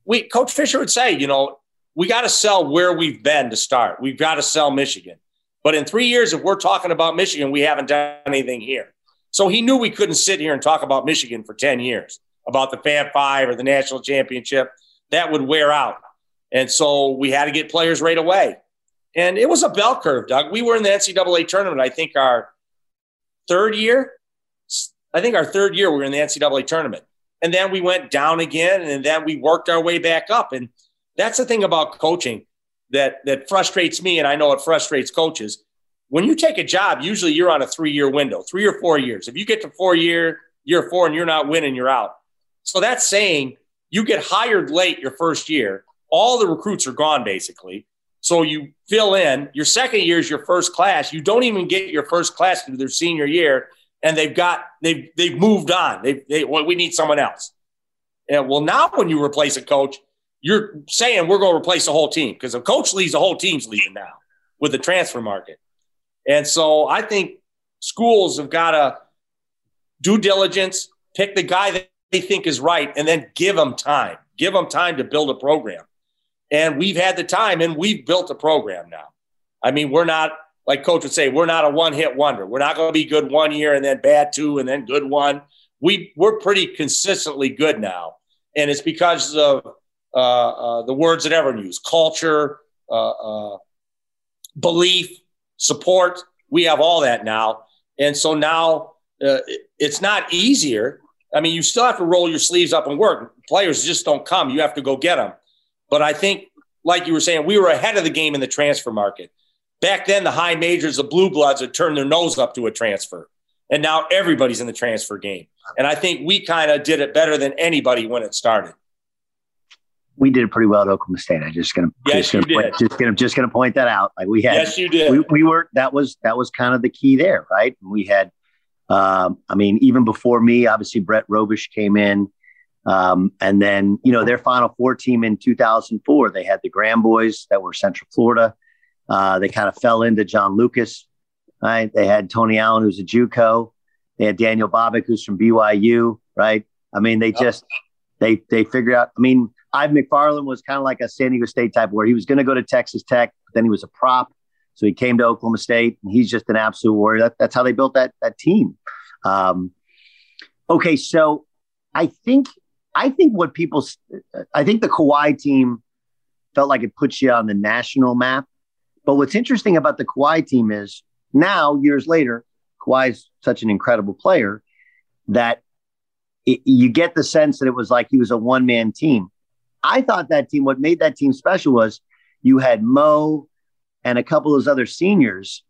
we, Coach Fisher would say, you know, we got to sell where we've been to start. We've got to sell Michigan. But in three years, if we're talking about Michigan, we haven't done anything here. So he knew we couldn't sit here and talk about Michigan for 10 years, about the Fab Five or the national championship. That would wear out. And so we had to get players right away. And it was a bell curve, Doug. We were in the NCAA tournament, I think our third year. I think our third year we were in the NCAA tournament. And then we went down again, and then we worked our way back up. And that's the thing about coaching that that frustrates me, and I know it frustrates coaches. When you take a job, usually you're on a three-year window, three or four years. If you get to four year, year four, and you're not winning, you're out. So that's saying you get hired late your first year. All the recruits are gone basically. So you fill in. Your second year is your first class. You don't even get your first class into their senior year, and they've got they've they've moved on. They they well, we need someone else. And well, now when you replace a coach, you're saying we're going to replace the whole team because if coach leaves, the whole team's leaving now with the transfer market. And so I think schools have got to due diligence, pick the guy that they think is right, and then give them time. Give them time to build a program. And we've had the time and we've built a program now. I mean, we're not, like coach would say, we're not a one hit wonder. We're not going to be good one year and then bad two and then good one. We, we're pretty consistently good now. And it's because of uh, uh, the words that everyone uses culture, uh, belief, support. We have all that now. And so now it's not easier. I mean, you still have to roll your sleeves up and work. Players just don't come. You have to go get them. But I think, like you were saying, we were ahead of the game in the transfer market. Back then, the high majors, the blue bloods, had turned their nose up to a transfer. And now everybody's in the transfer game. And I think we kind of did it better than anybody when it started
we did it pretty well at Oklahoma State. I just gonna
yes,
just gonna point, just gonna just gonna point that out. Like we had
yes, you did.
We, we were that was that was kind of the key there, right? We had, um, I mean, even before me, obviously Brett Robisch came in, um, and then you know their Final Four team in 2004, they had the Graham boys that were Central Florida. Uh, they kind of fell into John Lucas, right? They had Tony Allen, who's a JUCO. They had Daniel Bobik, who's from BYU, right? I mean, they just they they figured out. I mean Ivan McFarlin was kind of like a San Diego State type where he was going to go to Texas Tech, but then he was a prop. So he came to Oklahoma State and he's just an absolute warrior. That, that's how they built that, that team. Um, okay. So I think, I think what people, I think the Kawhi team felt like it puts you on the national map. But what's interesting about the Kawhi team is now, years later, Kawhi's such an incredible player that it, you get the sense that it was like he was a one man team. I thought that team, what made that team special was you had Mo and a couple of those other seniors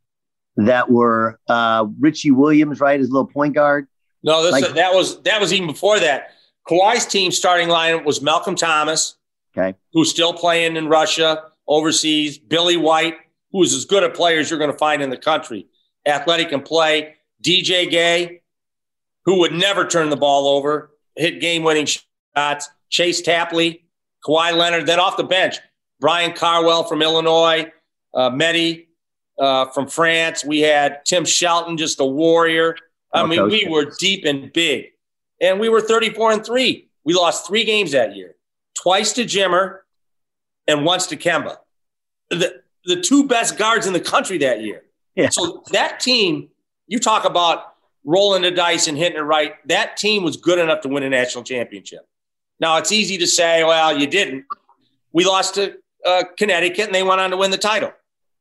that were uh, Richie Williams, right, as a little point guard.
No, this, like, that was that was even before that. Kawhi's team starting line was Malcolm Thomas,
okay,
who's still playing in Russia overseas. Billy White, who's as good a player as you're going to find in the country, athletic and play. DJ Gay, who would never turn the ball over, hit game-winning shots. Chase Tapley, Kawhi Leonard. Then off the bench, Brian Carlwell from Illinois, uh, uh, from France. We had Tim Shelton, just a warrior. I mean, we were deep and big. And we were 34 and three. We lost three games that year twice to Jimmer and once to Kemba. The, the two best guards in the country that year.
Yeah.
So that team, you talk about rolling the dice and hitting it right. That team was good enough to win a national championship. Now, it's easy to say, well, you didn't. We lost to uh, Connecticut and they went on to win the title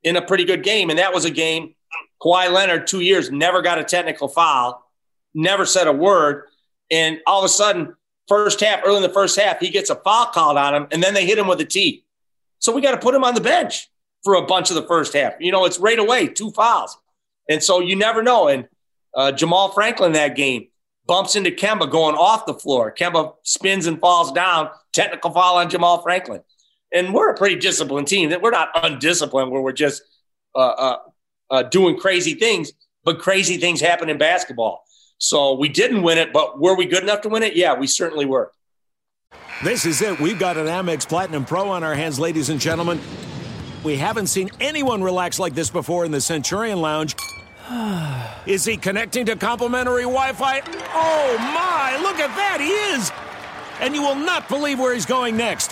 in a pretty good game. And that was a game Kawhi Leonard, two years, never got a technical foul, never said a word. And all of a sudden, first half, early in the first half, he gets a foul called on him, and then they hit him with a tee. So we got to put him on the bench for a bunch of the first half. You know, it's right away, two fouls. And so you never know. And uh, Jamaal Franklin that game, bumps into Kemba going off the floor. Kemba spins and falls down. Technical foul on Jamaal Franklin. And we're a pretty disciplined team. That We're not undisciplined where we're just uh, uh, uh, doing crazy things, but crazy things happen in basketball. So we didn't win it, but were we good enough to win it? Yeah, we certainly were.
This is it. We've got an Amex Platinum Pro on our hands, ladies and gentlemen. We haven't seen anyone relax like this before in the Centurion Lounge. Is he connecting to complimentary Wi Fi? Oh my, look at that, he is! And you will not believe where he's going next.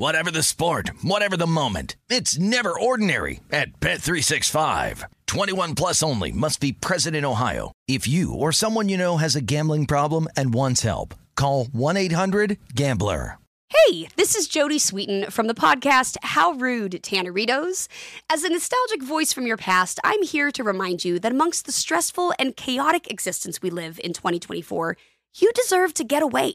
Whatever the sport, whatever the moment, it's never ordinary at Bet365. 21 plus only must be present in Ohio. If you or someone you know has a gambling problem and wants help, call 1-800-GAMBLER.
Hey, this is Jodie Sweetin from the podcast How Rude Tanneritos. As a nostalgic voice from your past, I'm here to remind you that amongst the stressful and chaotic existence we live in 2024, you deserve to get away.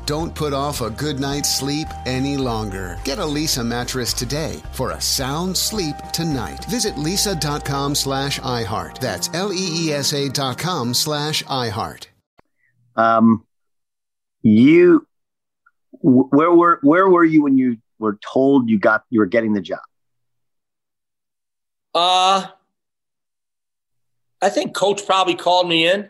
Don't put off a good night's sleep any longer. Get a Leesa mattress today for a sound sleep tonight. Visit leesa.com slash iHeart. That's L-E-E-S-A dot com slash iHeart.
Um, you, where were where were you when you were told you got you were getting the job?
Uh, I think coach probably called me in.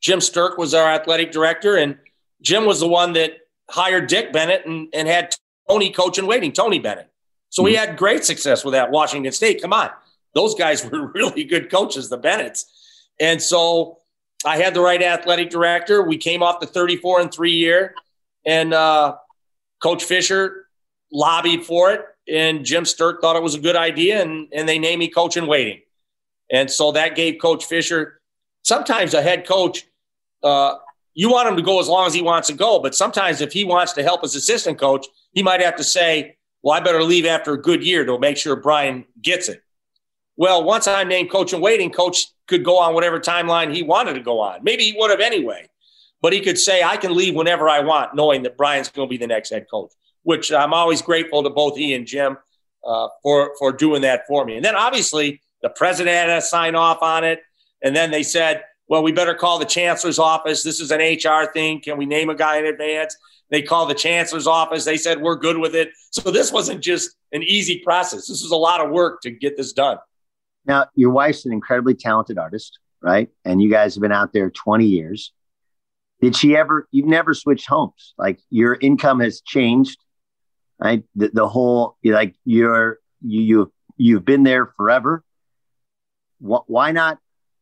Jim Sterk was our athletic director, and Jim was the one that hired Dick Bennett and, and had Tony coach and waiting, Tony Bennett. So mm-hmm. we had great success with that Washington State. Come on. Those guys were really good coaches, the Bennetts. And so I had the right athletic director. We came off the 34 and three year, and uh, Coach Fisher lobbied for it, and Jim Sterk thought it was a good idea, and, and they named me coach in waiting. And so that gave Coach Fisher sometimes a head coach. Uh, you want him to go as long as he wants to go, but sometimes if he wants to help his assistant coach, he might have to say, "Well, I better leave after a good year to make sure Brian gets it." Well, once I'm named coach in waiting, coach could go on whatever timeline he wanted to go on. Maybe he would have anyway, but he could say, I can leave whenever I want, knowing that Brian's going to be the next head coach, which I'm always grateful to both he and Jim uh, for, for doing that for me. And then obviously the president had to sign off on it. And then they said, well, we better call the chancellor's office. This is an HR thing. Can we name a guy in advance? They called the chancellor's office. They said, we're good with it. So this wasn't just an easy process. This was a lot of work to get this done.
Now, your wife's an incredibly talented artist, right? And you guys have been out there 20 years. Did she ever, you've never switched homes? Like your income has changed, right? The, the whole, like you're, you, you, you've been there forever. Why not,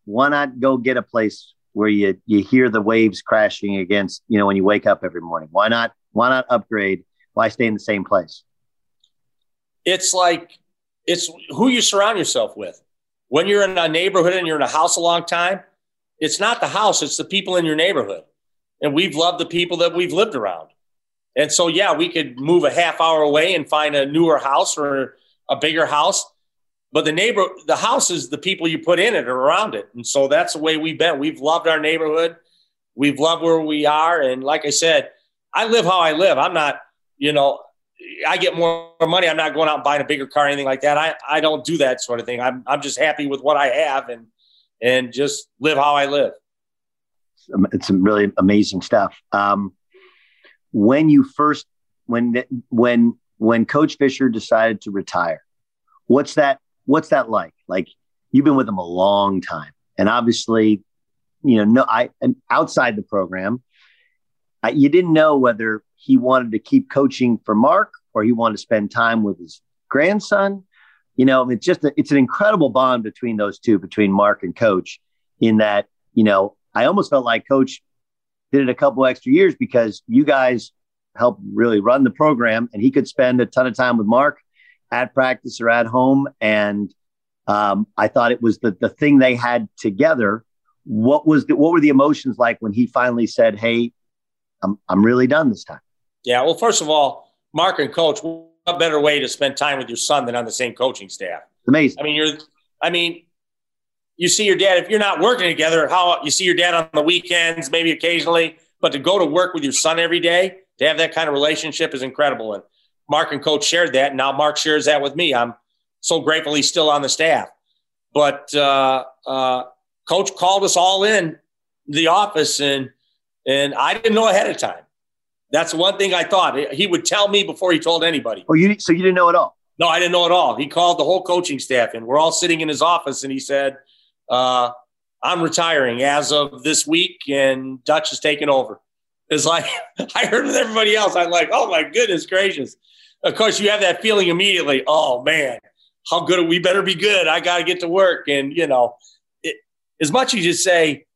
why not go get a place where you, you hear the waves crashing against, you know, when you wake up every morning? Why not, why not upgrade? Why stay in the same place?
It's like, it's who you surround yourself with when you're in a neighborhood and you're in a house a long time, it's not the house, it's the people in your neighborhood. And we've loved the people that we've lived around. And so, yeah, we could move a half hour away and find a newer house or a bigger house. But the neighbor, the house is the people you put in it or around it. And so that's the way we've been. We've loved our neighborhood. We've loved where we are. And like I said, I live how I live. I'm not, you know, I get more money. I'm not going out and buying a bigger car or anything like that. I, I don't do that sort of thing. I'm, I'm just happy with what I have and, and just live how I live.
It's some really amazing stuff. Um, when you first, when, when, when coach Fisher decided to retire, what's that, what's that like? Like you've been with him a long time and obviously, you know, no, I, and outside the program, I, you didn't know whether he wanted to keep coaching for Mark or he wanted to spend time with his grandson. You know, it's just a, it's an incredible bond between those two, between Mark and Coach. In that, you know, I almost felt like Coach did it a couple extra years because you guys helped really run the program, and he could spend a ton of time with Mark at practice or at home. And um, I thought it was the the thing they had together. What was the, what were the emotions like when he finally said, "Hey, I'm I'm really done this time"?
Yeah. Well, first of all, Mark and Coach, what better way to spend time with your son than on the same coaching staff?
Amazing.
I mean, you're. I mean, you see your dad if you're not working together. How you see your dad on the weekends, maybe occasionally, but to go to work with your son every day, to have that kind of relationship is incredible. And Mark and Coach shared that, and now Mark shares that with me. I'm so grateful he's still on the staff. But uh, uh, Coach called us all in the office, and and I didn't know ahead of time. That's one thing I thought he would tell me before he told anybody.
Oh, you so you didn't know at all?
No, I didn't know at all. He called the whole coaching staff, and we're all sitting in his office, and he said, uh, "I'm retiring as of this week, and Dutch is taking over." It's like I heard with everybody else. I'm like, "Oh my goodness gracious!" Of course, you have that feeling immediately. Oh man, how good? We better be good. I got to get to work, and you know, it, as much as you say,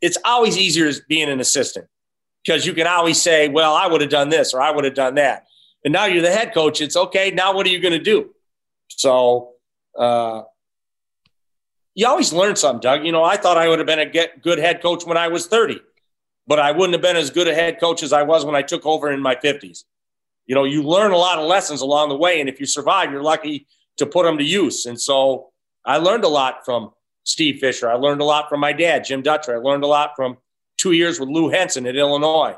it's always easier as being an assistant because you can always say, well, I would have done this or I would have done that. And now you're the head coach. It's okay. Now what are you going to do? So uh, you always learn something, Doug. You know, I thought I would have been a good head coach when I was 30, but I wouldn't have been as good a head coach as I was when I took over in my 50s. You know, you learn a lot of lessons along the way. And if you survive, you're lucky to put them to use. And so I learned a lot from Steve Fisher. I learned a lot from my dad, Jim Dutcher. I learned a lot from two years with Lou Henson at Illinois.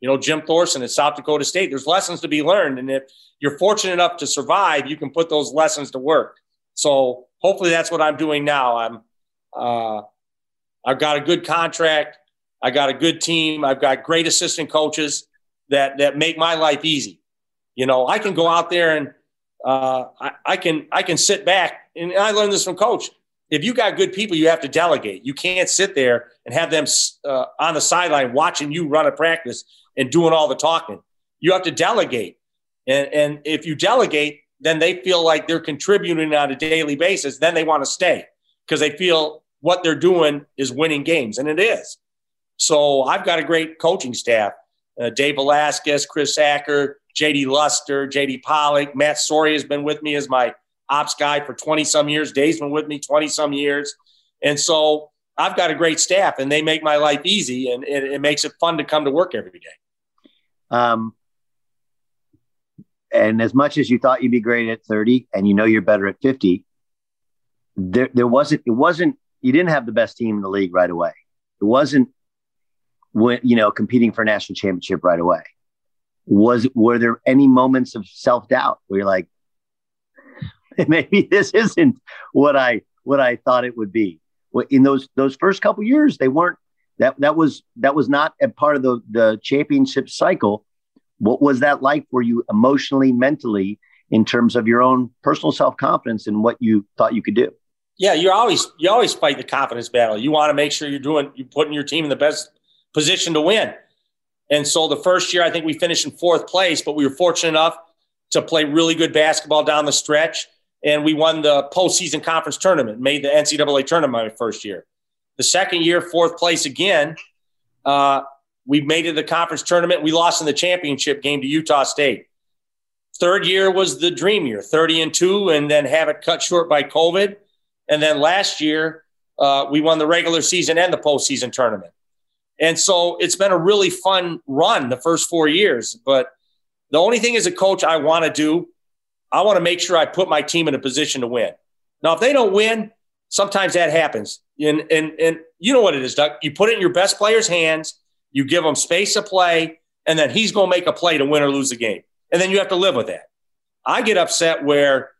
You know, Jim Thorson at South Dakota State. There's lessons to be learned. And if you're fortunate enough to survive, you can put those lessons to work. So hopefully that's what I'm doing now. I'm, uh, I've got a good contract. I got a good team. I've got great assistant coaches that, that make my life easy. You know, I can go out there and uh, I, I can, I can sit back and I learned this from coach if you got good people, you have to delegate. You can't sit there and have them uh, on the sideline watching you run a practice and doing all the talking. You have to delegate. And, and if you delegate, then they feel like they're contributing on a daily basis. Then they want to stay because they feel what they're doing is winning games. And it is. So I've got a great coaching staff uh, Dave Velasquez, Chris Acker, JD Luster, JD Pollock, Matt Soria has been with me as my ops guy for 20 some years. Dave's been with me 20 some years. And so I've got a great staff and they make my life easy and it, it makes it fun to come to work every day.
Um, and as much as you thought you'd be great at 30 and you know you're better at 50, there, there wasn't, it wasn't, you didn't have the best team in the league right away. It wasn't you know, competing for a national championship right away. Was, were there any moments of self doubt where you're like, maybe this isn't what I what I thought it would be. In those those first couple years, they weren't that that was that was not a part of the the championship cycle. What was that like for you emotionally, mentally, in terms of your own personal self confidence and what you thought you could do?
Yeah, you're always you always fight the confidence battle. You want to make sure you're doing you're putting your team in the best position to win. And so the first year, I think we finished in fourth place, but we were fortunate enough to play really good basketball down the stretch and we won the postseason conference tournament, made the NCAA tournament my first year. The second year, fourth place again. Uh, we made it to the conference tournament. We lost in the championship game to Utah State. Third year was the dream year, 30 and two, and then have it cut short by COVID. And then last year, uh, we won the regular season and the postseason tournament. And so it's been a really fun run the first four years. But the only thing as a coach I want to do I want to make sure I put my team in a position to win. Now, if they don't win, sometimes that happens. And, and, and you know what it is, Doug. You put it in your best player's hands, you give him space to play, and then he's going to make a play to win or lose the game. And then you have to live with that. I get upset where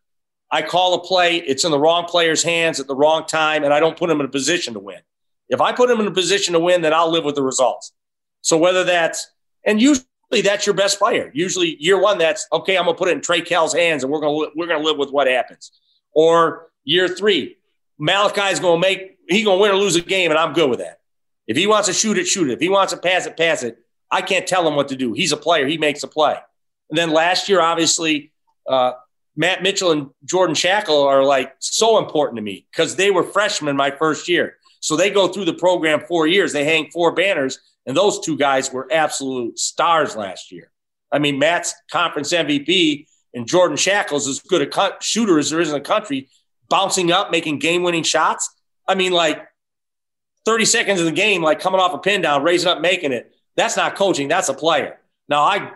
I call a play, it's in the wrong player's hands at the wrong time, and I don't put him in a position to win. If I put him in a position to win, then I'll live with the results. So whether that's, and usually that's your best player. Usually year one, that's okay. I'm gonna put it in Trey Kell's hands, and we're gonna we're gonna live with what happens. Or year three, Malachi's gonna make he gonna win or lose a game, and I'm good with that. If he wants to shoot it, shoot it. If he wants to pass it, pass it. I can't tell him what to do. He's a player. He makes a play. And then last year, obviously, uh, Matt Mitchell and Jordan Schakel are like so important to me because they were freshmen my first year. So they go through the program four years. They hang four banners, and those two guys were absolute stars last year. I mean, Matt's conference MVP and Jordan Schakel's as good a shooter as there is in the country, bouncing up, making game winning shots. I mean, like 30 seconds of the game, like coming off a pin down, raising up, making it. That's not coaching. That's a player. Now I,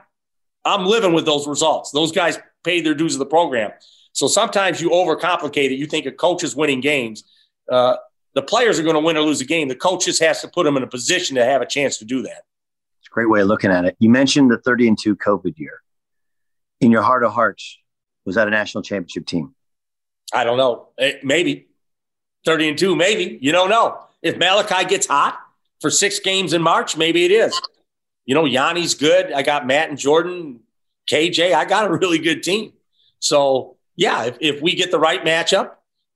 I'm living with those results. Those guys paid their dues of the program. So sometimes you overcomplicate it. You think a coach is winning games. Uh, the players are going to win or lose a game. The coaches has to put them in a position to have a chance to do that.
It's a great way of looking at it. You mentioned the 30 and 2 COVID year. In your heart of hearts, was that a national championship team?
I don't know. It, eh, maybe 30 and 2, maybe. You don't know. If Malachi gets hot for six games in March, maybe it is. You know, Yanni's good. I got Matt and Jordan, KJ. I got a really good team. So, yeah, if, if we get the right matchup,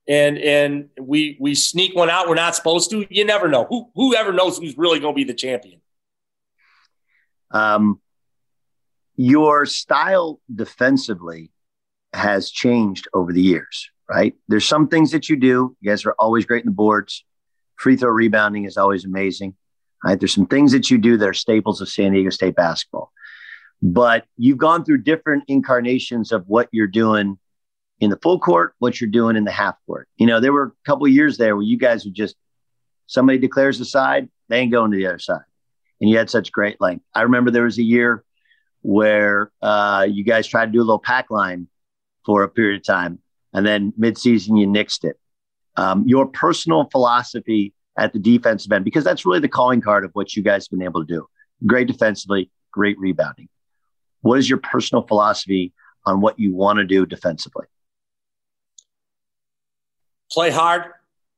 and and we we sneak one out. We're not supposed to. You never know. Who whoever knows who's really going to be the champion.
Um your style defensively has changed over the years right? There's some things that you do. You guys are always great in the boards. Free throw rebounding is always amazing right? There's some things that you do that are staples of san diego state basketball. But you've gone through different incarnations of what you're doing in the full court, what you're doing in the half court. You know, there were a couple years there where you guys would just somebody declares the side, they ain't going to the other side, and you had such great length. I remember there was a year where uh, you guys tried to do a little pack line for a period of time, and then midseason you nixed it. Um, your personal philosophy at the defensive end, because that's really the calling card of what you guys have been able to do. Great defensively, great rebounding. What is your personal philosophy on what you want to do defensively?
Play hard,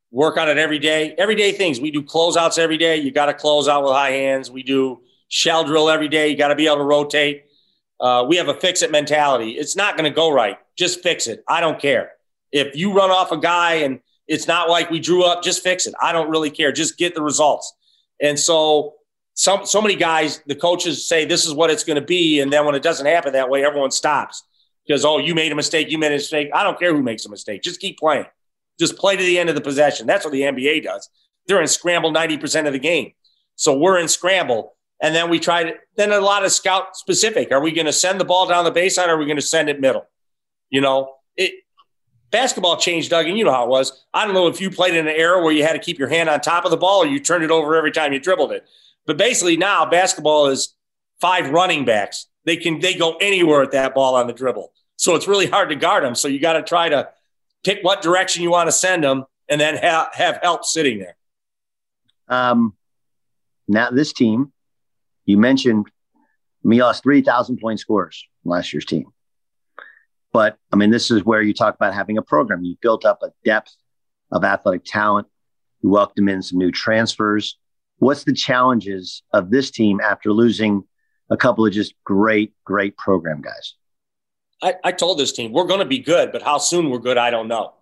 work on it every day. Everyday things. We do closeouts every day. You got to close out with high hands. We do shell drill every day. You got to be able to rotate. Uh, we have a fix it mentality. It's not going to go right. Just fix it. I don't care. If you run off a guy and it's not like we drew up, just fix it. I don't really care. Just get the results. And so, some so many guys, the coaches say this is what it's going to be, and then when it doesn't happen that way, everyone stops because oh, you made a mistake. You made a mistake. I don't care who makes a mistake. Just keep playing. Just play to the end of the possession. That's what the NBA does. They're in scramble 90% of the game. So we're in scramble. And then we try to, then a lot of scout specific. Are we going to send the ball down the baseline or are we going to send it middle? You know, it, basketball changed, Doug, and you know how it was. I don't know if you played in an era where you had to keep your hand on top of the ball or you turned it over every time you dribbled it. But basically now basketball is five running backs. They can they go anywhere with that ball on the dribble. So it's really hard to guard them. So you got to try to pick what direction you want to send them, and then ha- have help sitting there.
Um, now this team, you mentioned we lost three thousand point scores last year's team, but I mean this is where you talk about having a program. You built up a depth of athletic talent. You welcomed in some new transfers. What's the challenges of this team after losing a couple of just great, great program guys?
I, I told this team we're going to be good, but how soon we're good, I don't know.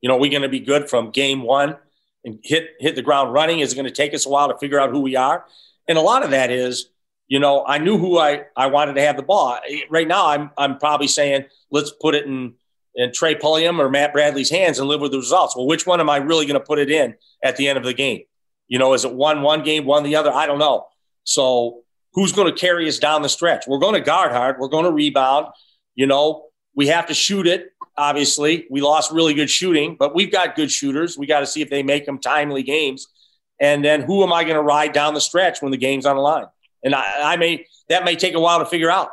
You know, we're going to be good from game one and hit hit the ground running. Is it going to take us a while to figure out who we are? And a lot of that is, you know, I knew who I, I wanted to have the ball. Right now, I'm I'm probably saying let's put it in in Trey Pulliam or Matt Bradley's hands and live with the results. Well, which one am I really going to put it in at the end of the game? You know, is it one one game, one the other? I don't know. So who's going to carry us down the stretch? We're going to guard hard. We're going to rebound. You know, we have to shoot it. Obviously, we lost really good shooting, but we've got good shooters. We got to see if they make them timely games. And then who am I going to ride down the stretch when the game's on the line? And I, I may that may take a while to figure out.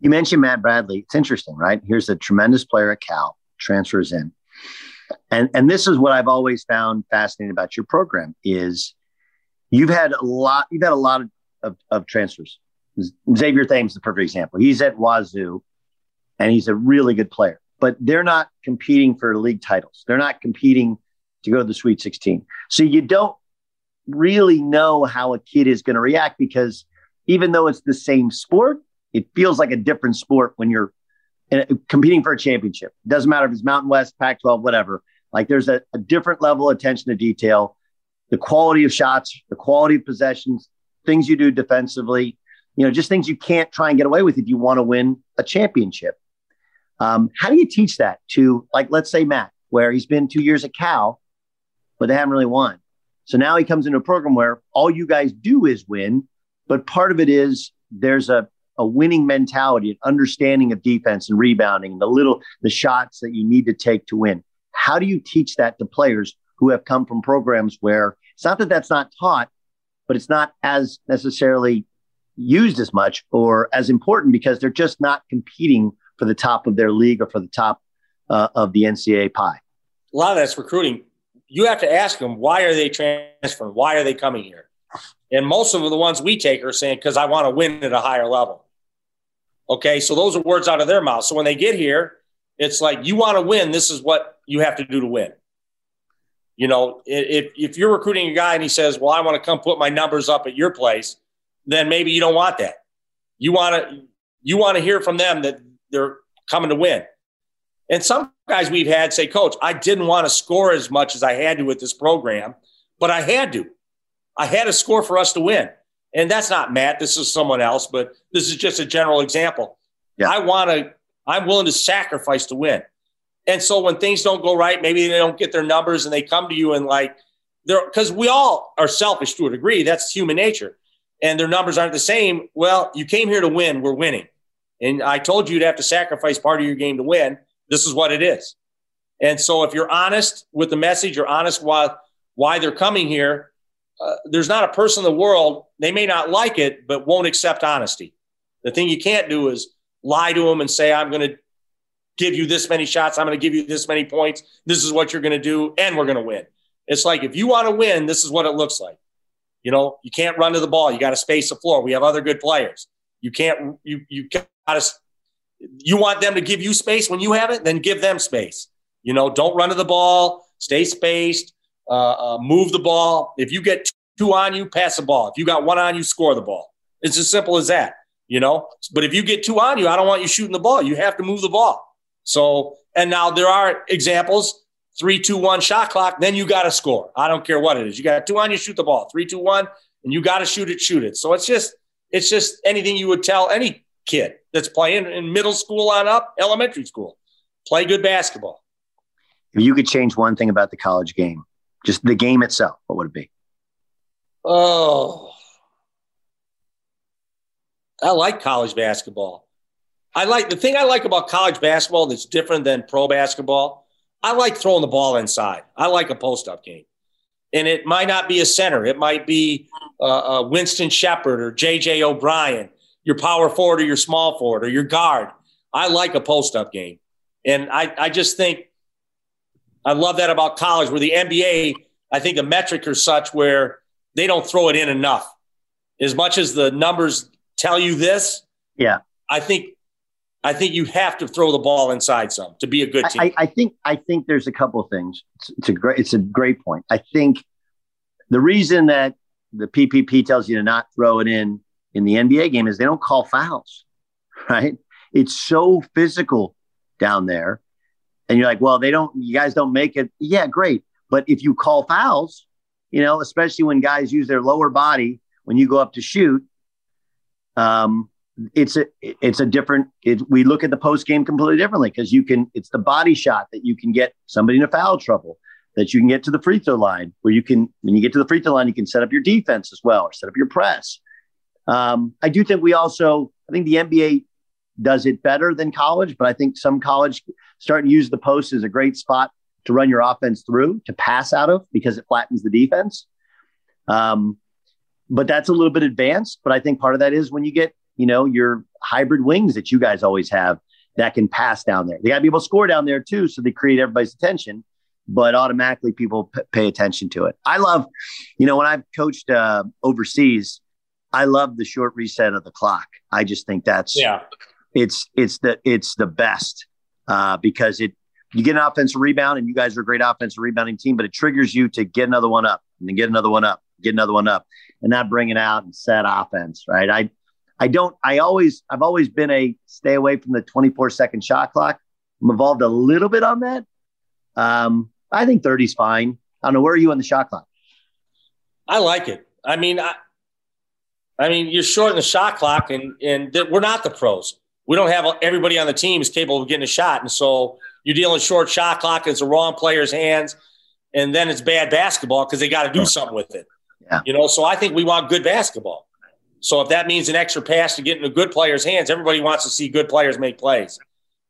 You mentioned Matt Bradley. It's interesting, right? Here's a tremendous player at Cal, transfers in. And and this is what I've always found fascinating about your program is you've had a lot, you've had a lot of, of, of transfers. Xavier Thames is the perfect example. He's at Wazoo and he's a really good player, but they're not competing for league titles. They're not competing to go to the Sweet 16. So you don't really know how a kid is going to react because even though it's the same sport, it feels like a different sport when you're uh, competing for a championship. It doesn't matter if it's Mountain West, Pac 12, whatever. Like there's a, a different level of attention to detail, the quality of shots, the quality of possessions, things you do defensively, you know, just things you can't try and get away with if you want to win a championship. Um, how do you teach that to, like, let's say Matt, where he's been two years at Cal, but they haven't really won. So now he comes into a program where all you guys do is win, but part of it is there's a, a winning mentality, an understanding of defense and rebounding, and the little the shots that you need to take to win. How do you teach that to players who have come from programs where it's not that that's not taught, but it's not as necessarily used as much or as important because they're just not competing for the top of their league or for the top uh, of the NCAA pie.
A lot of that's recruiting. You have to ask them why are they transferring? Why are they coming here? And most of the ones we take are saying because I want to win at a higher level. Okay, so those are words out of their mouth. So when they get here, it's like you want to win. This is what you have to do to win. You know, if if you're recruiting a guy and he says, "Well, I want to come put my numbers up at your place," then maybe you don't want that. You want to you want to hear from them that they're coming to win. And some guys we've had say, Coach, I didn't want to score as much as I had to with this program, but I had to. I had to score for us to win. And that's not Matt. This is someone else, but this is just a general example. Yeah. I want to, I'm willing to sacrifice to win. And so when things don't go right, maybe they don't get their numbers and they come to you and like, they're, because we all are selfish to a degree. That's human nature and their numbers aren't the same. Well, you came here to win. We're winning. And I told you you'd have to sacrifice part of your game to win. This is what it is. And so if you're honest with the message, you're honest why, why they're coming here, uh, there's not a person in the world, they may not like it, but won't accept honesty. The thing you can't do is lie to them and say, I'm going to give you this many shots. I'm going to give you this many points. This is what you're going to do, and we're going to win. It's like if you want to win, this is what it looks like. You know, you can't run to the ball. You got to space the floor. We have other good players. You can't. You you got to. You want them to give you space when you have it, then give them space. You know, don't run to the ball. Stay spaced. Uh, uh, move the ball. If you get two on you, pass the ball. If you got one on you, score the ball. It's as simple as that. You know. But if you get two on you, I don't want you shooting the ball. You have to move the ball. So, and now there are examples three, two, one shot clock, then you got to score. I don't care what it is. You got two on, you shoot the ball. Three, two, one, and you got to shoot it, shoot it. So it's just, it's just anything you would tell any kid that's playing in middle school on up, elementary school. Play good basketball.
If you could change one thing about the college game, just the game itself, what would it be?
Oh, I like college basketball. I like the thing I like about college basketball that's different than pro basketball I like throwing the ball inside. I like a post up game. And it might not be a center, it might be uh, uh, Winston Shepard or JJ O'Brien, your power forward or your small forward or your guard. I like a post up game. And I, I just think I love that about college where the NBA, I think the metric or such where they don't throw it in enough. As much as the numbers tell you this,
yeah,
I think I think you have to throw the ball inside some to be a good team.
I, I think I think there's a couple of things. It's, it's, a great it's a great point. I think the reason that the PPP tells you to not throw it in in the NBA game is they don't call fouls, right? It's so physical down there, and you're like, well, they don't. You guys don't make it. Yeah, great. But if you call fouls, you know, especially when guys use their lower body when you go up to shoot, um, it's a it's a different it, we look at the post game completely differently because you can it's the body shot that you can get somebody into foul trouble that you can get to the free throw line where you can when you get to the free throw line you can set up your defense as well or set up your press. Um, i do think we also i think the nba does it better than college but i think some college starting to use the post as a great spot to run your offense through to pass out of because it flattens the defense. Um, but that's a little bit advanced but i think part of that is when you get you know, your hybrid wings that you guys always have that can pass down there. They got to be able to score down there too, so they create everybody's attention. But automatically, people p- pay attention to it. I love, you know, when I've coached uh, overseas, I love the short reset of the clock. I just think that's
yeah,
it's it's the it's the best uh, because it you get an offensive rebound and you guys are a great offensive rebounding team, but it triggers you to get another one up and then get another one up, get another one up, and not bring it out and set offense. Right? I I don't. I always. I've always been a stay away from the 24 second shot clock. I'm evolved a little bit on that. Um, I think 30 is fine. I don't know. Where are you on the shot clock?
I like it. I mean, I, I mean, you're shorting the shot clock, and and th- we're not the pros. We don't have everybody on the team is capable of getting a shot, and so you're dealing short shot clock. It's the wrong player's hands, and then it's bad basketball because they got to do something with it.
Yeah.
You know, so I think we want good basketball. So if that means an extra pass to get in a good player's hands, everybody wants to see good players make plays.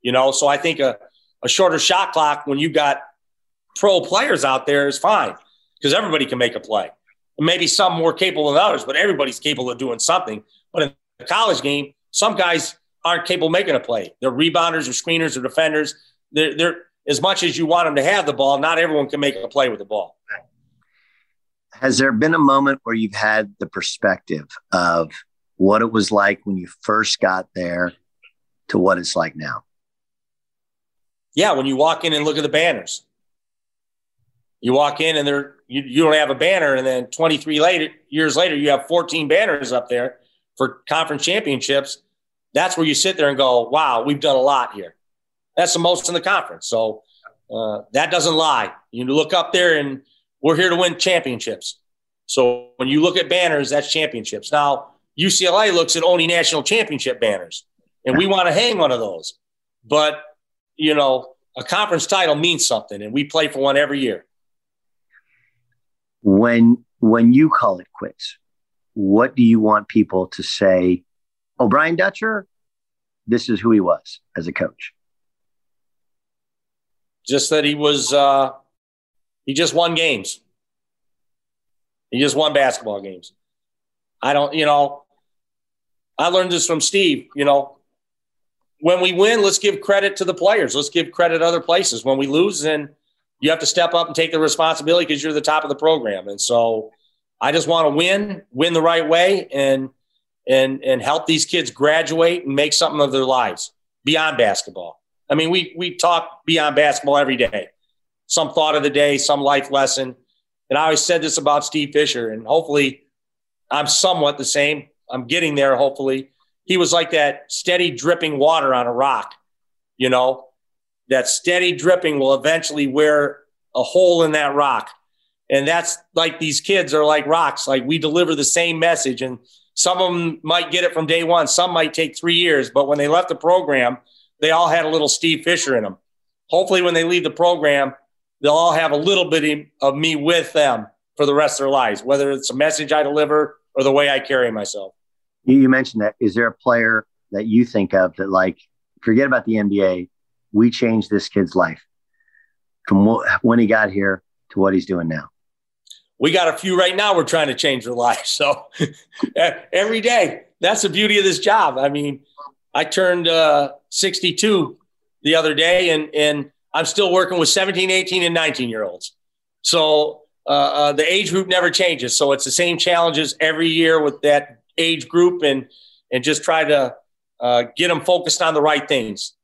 You know, so I think a, a shorter shot clock when you've got pro players out there is fine because everybody can make a play. Maybe some more capable than others, but everybody's capable of doing something. But in the college game, some guys aren't capable of making a play. They're rebounders or screeners or defenders. They're, they're as much as you want them to have the ball, not everyone can make a play with the ball
has there been a moment where you've had the perspective of what it was like when you first got there to what it's like now?
Yeah, when you walk in and look at the banners. You walk in and there you, you don't have a banner, and then 23 later years later, you have 14 banners up there for conference championships. That's where you sit there and go, wow, we've done a lot here. That's the most in the conference. So uh, that doesn't lie. You look up there and we're here to win championships. So when you look at banners, that's championships. Now, UCLA looks at only national championship banners, and we want to hang one of those. But, you know, a conference title means something, and we play for one every year.
When when you call it quits, what do you want people to say? Oh, Brian Dutcher, this is who he was as a coach.
Just that he was uh, he just won games. He just won basketball games. I don't, you know, I learned this from Steve. You know, when we win, let's give credit to the players. Let's give credit other places. When we lose, then you have to step up and take the responsibility because you're the top of the program. And so I just want to win, win the right way, and and and help these kids graduate and make something of their lives beyond basketball. I mean, we we talk beyond basketball every day some thought of the day, some life lesson. And I always said this about Steve Fisher, and hopefully I'm somewhat the same. I'm getting there, hopefully. He was like that steady dripping water on a rock, you know, that steady dripping will eventually wear a hole in that rock. And that's like these kids are like rocks. Like we deliver the same message, and some of them might get it from day one, some might take three years. But when they left the program, they all had a little Steve Fisher in them. Hopefully, when they leave the program, they'll all have a little bit of me with them for the rest of their lives, whether it's a message I deliver or the way I carry myself.
You mentioned that. Is there a player that you think of that, like, forget about the NBA? We changed this kid's life from when he got here to what he's doing now.
We got a few right now. We're trying to change their lives. So every day, that's the beauty of this job. I mean, I turned uh, 62 the other day, and and I'm still working with 17, 18, and 19 year olds. So uh, uh, the age group never changes. So it's the same challenges every year with that age group, and and just try to uh, get them focused on the right things.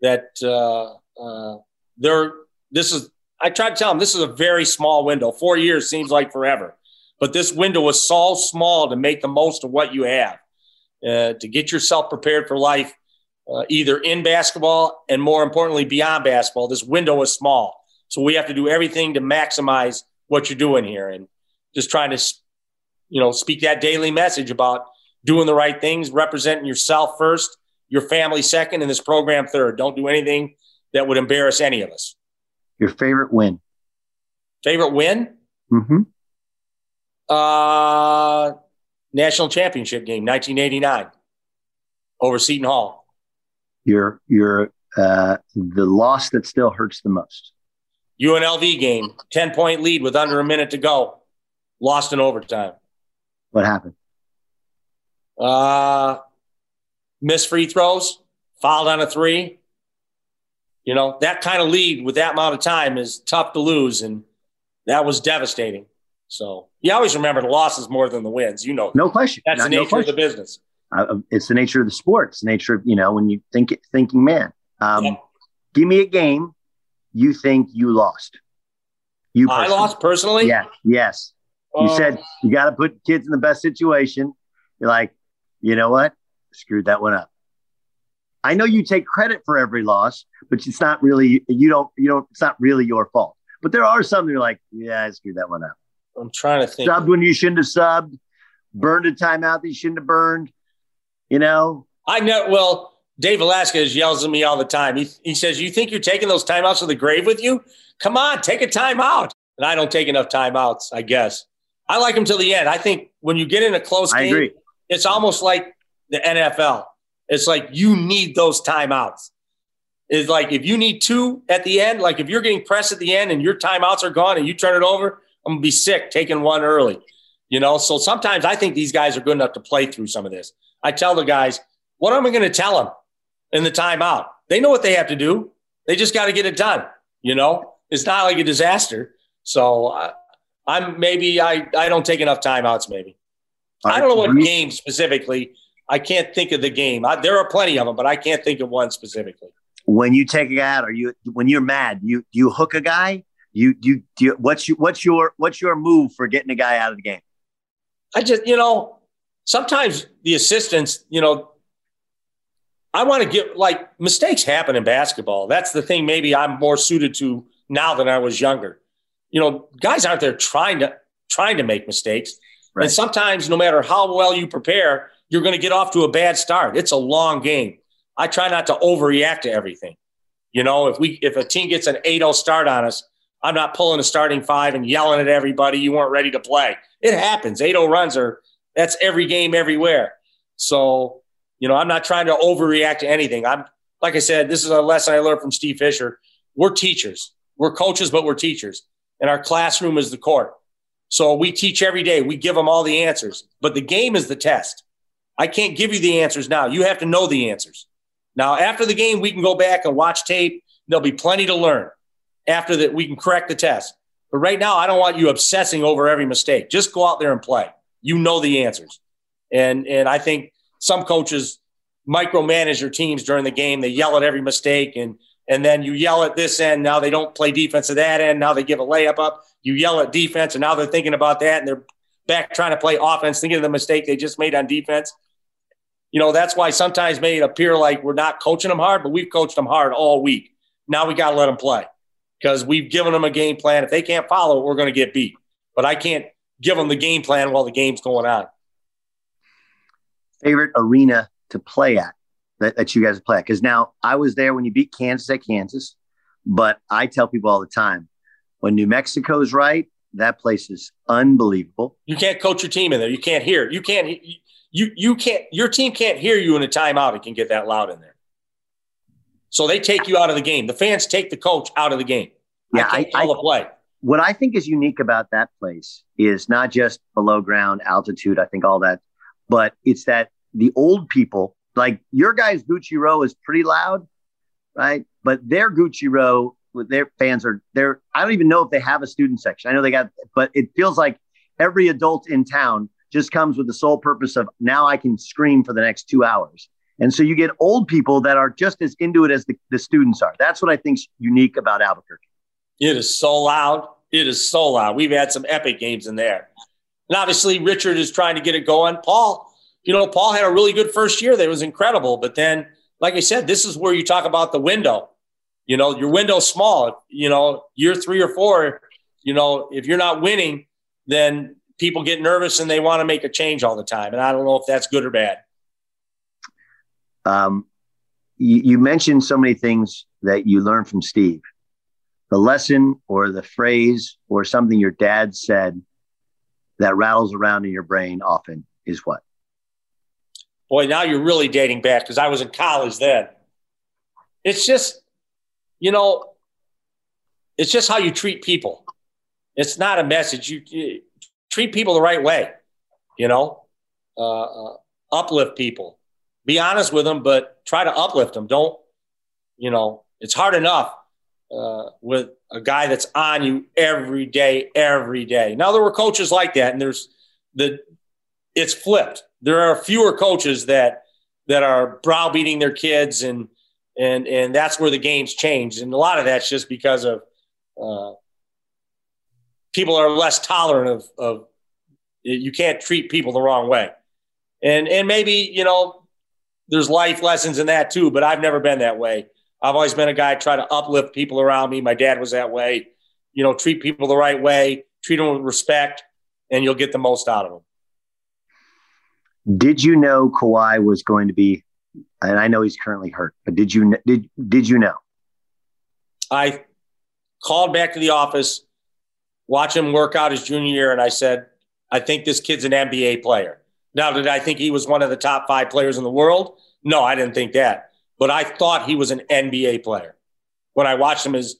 That uh, uh, they're this is. I try to tell them this is a very small window. Four years seems like forever, but this window is so small to make the most of what you have, uh, to get yourself prepared for life uh, either in basketball and more importantly beyond basketball. This window is small, so we have to do everything to maximize what you're doing here, and just trying to, you know, speak that daily message about doing the right things, representing yourself first, your family second, and this program third. Don't do anything that would embarrass any of us.
Your favorite win?
Favorite win?
Mm-hmm.
Uh, national championship game, 1989, over Seton Hall
your your uh, the loss that still hurts the most.
UNLV game, ten point lead with under a minute to go, lost in overtime.
What happened?
Uh, missed free throws, fouled on a three. You know, that kind of lead with that amount of time is tough to lose. And that was devastating. So you always remember the losses more than the wins. You know,
no question.
That's
Not-
the nature of the business.
Uh, it's the nature of the sport. It's the nature of, you know, when you think thinking man. Um, Give me a game you think you lost. You
I lost personally.
Yeah. Yes. You
Um,
said you got to put kids in the best situation. You're like, you know what? Screwed that one up. I know you take credit for every loss, but it's not really you don't you don't it's not really your fault. But there are some that you're like, yeah, I screwed that one up.
I'm trying to think.
Subbed when you shouldn't have subbed, burned a timeout that you shouldn't have burned. You know,
I know. Well, Dave Velasquez yells at me all the time. He, he says, You think you're taking those timeouts to the grave with you? Come on, take a timeout. And I don't take enough timeouts, I guess. I like them till the end. I think when you get in a close
I
game,
agree.
it's almost like the NFL. It's like you need those timeouts. It's like if you need two at the end, like if you're getting pressed at the end and your timeouts are gone and you turn it over, I'm gonna be sick taking one early. You know, so sometimes I think these guys are good enough to play through some of this. I tell the guys, what am I going to tell them in the timeout? They know what they have to do. They just got to get it done. You know, it's not like a disaster. So I, I'm maybe I, I don't take enough timeouts. Maybe I don't know what game specifically. I can't think of the game. I, there are plenty of them, but I can't think of one specifically.
when you take a guy out, or you when you're mad, you you hook a guy. You you, do you what's your what's your what's your move for getting a guy out of the game?
I just, you know, sometimes the assistants, you know, I want to get like mistakes happen in basketball. That's the thing. Maybe I'm more suited to now than I was younger. You know, guys aren't there trying to trying to make mistakes. And sometimes, no matter how well you prepare, you're going to get off to a bad start. It's a long game. I try not to overreact to everything. You know, if we if a team gets an 8-0 start on us, I'm not pulling a starting five and yelling at everybody you weren't ready to play. It happens. 8-0 runs are that's every game everywhere. So, you know, I'm not trying to overreact to anything. I'm like I said, this is a lesson I learned from Steve Fisher. We're teachers. We're coaches, but we're teachers. And our classroom is the court. So we teach every day. We give them all the answers. But the game is the test. I can't give you the answers now. You have to know the answers. Now, after the game, we can go back and watch tape. There'll be plenty to learn. After that, we can correct the test. But right now, I don't want you obsessing over every mistake. Just go out there and play. You know the answers. And and I think some coaches micromanage their teams during the game. They yell at every mistake and and then you yell at this end. Now they don't play defense at that end. Now they give a layup up. You yell at defense, and now they're thinking about that, and they're back trying to play offense, thinking of the mistake they just made on defense. You know, that's why sometimes may appear like we're not coaching them hard, but we've coached them hard all week. Now we got to let them play because we've given them a game plan. If they can't follow it, we're going to get beat. But I can't give them the game plan while the game's going on.
Favorite arena to play at that, that you guys play at? Because now I was there when you beat Kansas at Kansas, but I tell people all the time when New Mexico's right, that place is unbelievable.
You can't coach your team in there. You can't hear. You can't. You you can't. Your team can't hear you in a timeout. It can get that loud in there. So they take you out of the game. The fans take the coach out of the game.
Yeah,
I can't call the play.
What I think is unique about that place is not just below ground altitude. I think all that, but it's that the old people, like your guys' Gucci Row is pretty loud, right? But their Gucci Row, their fans are there. I don't even know if they have a student section. I know they got, but it feels like every adult in town just comes with the sole purpose of now I can scream for the next two hours. And so you get old people that are just as into it as the, the students are. That's what I think's unique about Albuquerque.
It is so loud. It is so loud. We've had some epic games in there. And obviously, Richard is trying to get it going. Paul, you know, Paul had a really good first year that was incredible. But then, like I said, this is where you talk about the window. You know, your window's small. You know, year three or four, you know, if you're not winning, then people get nervous and they want to make a change all the time. And I don't know if that's good or bad.
Um, you, you mentioned so many things that you learned from Steve. The lesson or the phrase or something your dad said that rattles around in your brain often is what?
Boy, now you're really dating back because I was in college then. It's just, you know, it's just how you treat people. It's not a message. You, you treat people the right way, you know, uh, uh, uplift people, be honest with them, but try to uplift them. Don't, you know, it's hard enough uh, with a guy that's on you every day, every day. Now there were coaches like that, and there's the it's flipped. There are fewer coaches that that are browbeating their kids, and and and that's where the game's changed. And a lot of that's just because of uh, people are less tolerant of, of you can't treat people the wrong way. And and maybe, you know, there's life lessons in that too, but I've never been that way. I've always been a guy try to uplift people around me. My dad was that way. You know, treat people the right way, treat them with respect, and you'll get the most out of them.
Did you know Kawhi was going to be and I know he's currently hurt, but did you did did you know?
I called back to the office, watch him work out his junior year, and I said, I think this kid's an NBA player. Now, did I think he was one of the top five players in the world? No, I didn't think that. But I thought he was an NBA player when I watched him as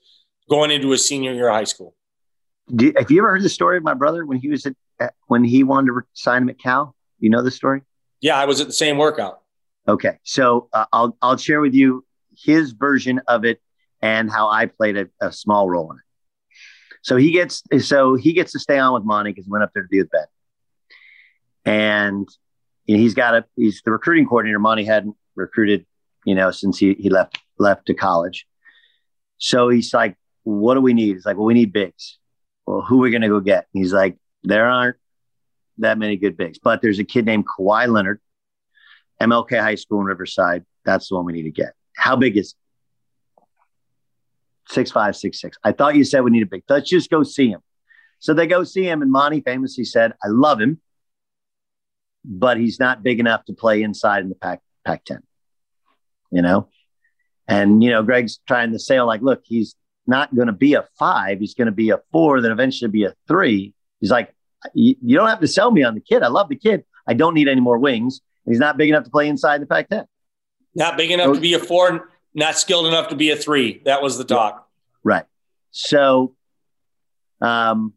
going into his senior year of high school.
Do, have you ever heard the story of my brother when he was at, when he wanted to sign him at Cal? You know the story?
Yeah, I was at the same workout.
Okay, so uh, I'll I'll share with you his version of it and how I played a, a small role in it. So he gets so he gets to stay on with Monty because he went up there to be with Ben, and you know, he's got a he's the recruiting coordinator. Monty hadn't recruited, you know, since he he left left to college. So he's like, "What do we need?" He's like, "Well, we need bigs." Well, who are we going to go get? He's like, "There aren't that many good bigs, but there's a kid named Kawhi Leonard, MLK High School in Riverside. That's the one we need to get. How big is six five, six six. I thought you said we need a big. Let's just go see him. So they go see him, and Monty famously said, "I love him, but he's not big enough to play inside in the Pac Pac ten." You know, and you know Greg's trying to say like, "Look, he's not going to be a five. He's going to be a four, then eventually be a three. He's like, you, don't have to sell me on the kid. I love the kid. I don't need any more wings. He's not big enough to play inside the Pac ten.
Not big enough so, to be a four, not skilled enough to be a three. That was the talk.
Right. So, um,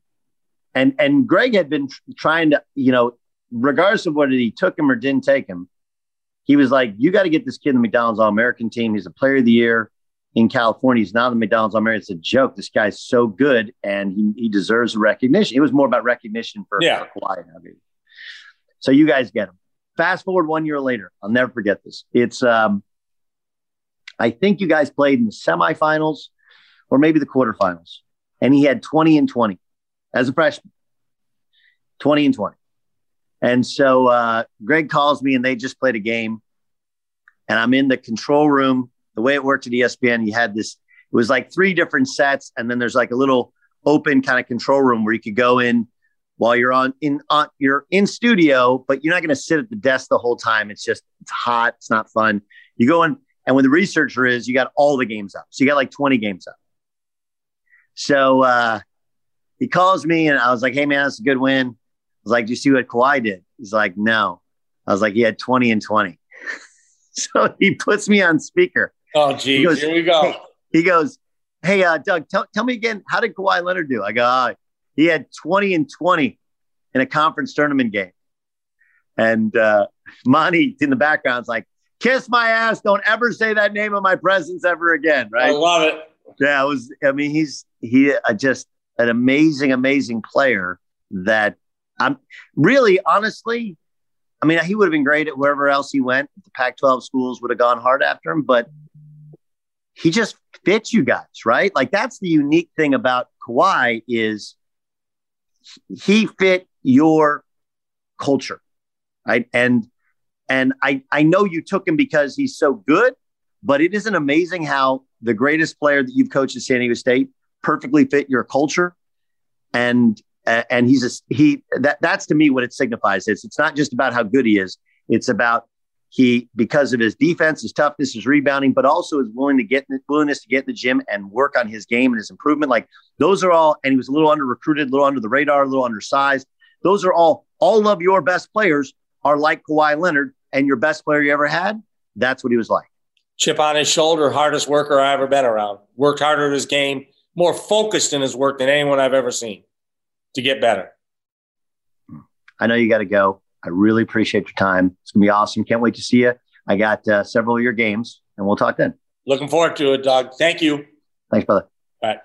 and and Greg had been trying to, you know, regardless of whether he took him or didn't take him, he was like, "You got to get this kid in the McDonald's All American team. He's a Player of the Year in California. He's not the McDonald's All American. It's a joke. This guy's so good, and he he deserves recognition. It was more about recognition for,
yeah.
for Kawhi. I mean. So you guys get him. Fast forward one year later, I'll never forget this. It's um, I think you guys played in the semifinals or maybe the quarterfinals, and he had 20 and 20 as a freshman. 20 and 20. And so uh, Greg calls me, and they just played a game, and I'm in the control room. The way it worked at ESPN, you had this. It was like three different sets, and then there's like a little open kind of control room where you could go in while you're on in on you're in studio, but you're not going to sit at the desk the whole time. It's just it's hot. It's not fun. You go in, and when the researcher is, you got all the games up. So you got like 20 games up. So uh, he calls me, and I was like, "Hey man, that's a good win." Was like, "Do you see what Kawhi did?" He's like, "No." I was like, "He had 20 and 20." so he puts me on speaker.
Oh, geez, here we go.
Hey, he goes, "Hey, uh, Doug, tell, tell me again, how did Kawhi Leonard do?" I go, oh, he had 20 and 20 in a conference tournament game. And uh, Monty in the background is like, kiss my ass. Don't ever say that name in my presence ever again. Right. I
love it.
Yeah. It was, I mean, he's, he uh, just an amazing, amazing player that I'm really, honestly, I mean, he would have been great at wherever else he went. The Pac 12 schools would have gone hard after him, but he just fits you guys, right? Like that's the unique thing about Kawhi is he fit your culture, right? And and I I know you took him because he's so good, but it isn't amazing how the greatest player that you've coached at San Diego State perfectly fit your culture, and and he's a he that that's to me what it signifies is it's not just about how good he is, it's about he because of his defense, his toughness, his rebounding, but also his willing to get willingness to get in the gym and work on his game and his improvement. Like those are all, and he was a little under recruited, a little under the radar, a little undersized. Those are all all of your best players are like Kawhi Leonard, and your best player you ever had. That's what he was like.
Chip on his shoulder, hardest worker I ever been around. Worked harder at his game, more focused in his work than anyone I've ever seen to get better.
I know you got to go. I really appreciate your time. It's gonna be awesome. Can't wait to see you.
I got uh, several of your games, and we'll talk then.
Looking forward to it, Doug. Thank you.
Thanks, brother.
All right.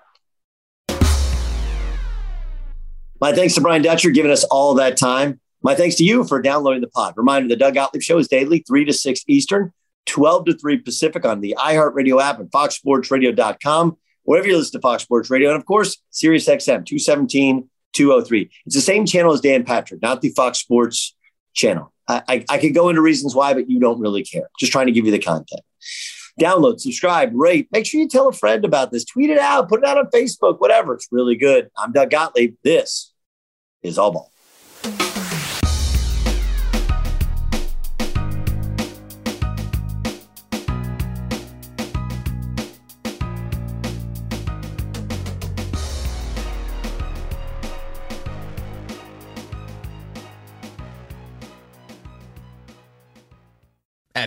My thanks to Brian Dutcher giving us all that time. My thanks to you for downloading the pod. Reminder the Doug Gottlieb Show is daily, 3 to 6 Eastern, 12 to 3 Pacific on the iHeartRadio app and foxsportsradio.com, wherever you listen to Fox Sports Radio. And of course, Sirius XM 217 203. It's the same channel as Dan Patrick, not the Fox Sports channel. I, I, I could go into reasons why, but you don't really care. Just trying to give you the content. Download, subscribe, rate. Make sure you tell a friend about this. Tweet it out, put it out on Facebook, whatever. It's really good. I'm Doug Gottlieb. This is All Ball.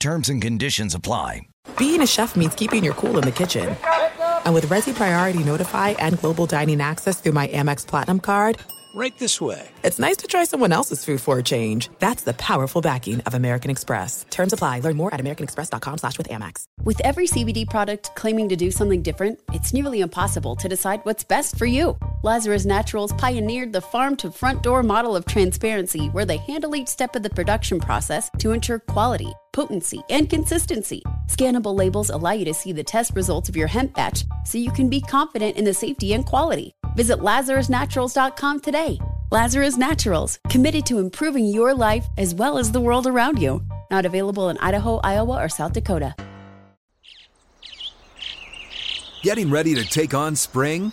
Terms and conditions apply.
Being a chef means keeping your cool in the kitchen. And with Resy Priority Notify and Global Dining Access through my Amex Platinum card,
Right this way.
it's nice to try someone else's food for a change. That's the powerful backing of American Express. Terms apply. Learn more at americanexpress.com slash with Amex.
With every CBD product claiming to do something different, it's nearly impossible to decide what's best for you. Lazarus Naturals pioneered the farm to front door model of transparency where they handle each step of the production process to ensure quality, potency, and consistency. Scannable labels allow you to see the test results of your hemp batch so you can be confident in the safety and quality. Visit LazarusNaturals.com today. Lazarus Naturals, committed to improving your life as well as the world around you. Not available in Idaho, Iowa, or South Dakota.
Getting ready to take on spring?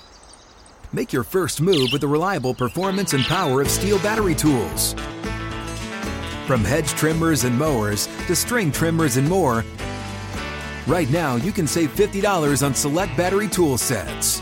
Make your first move with the reliable performance and power of STIHL battery tools. From hedge trimmers and mowers to string trimmers and more, right now you can save $50 on select battery tool sets.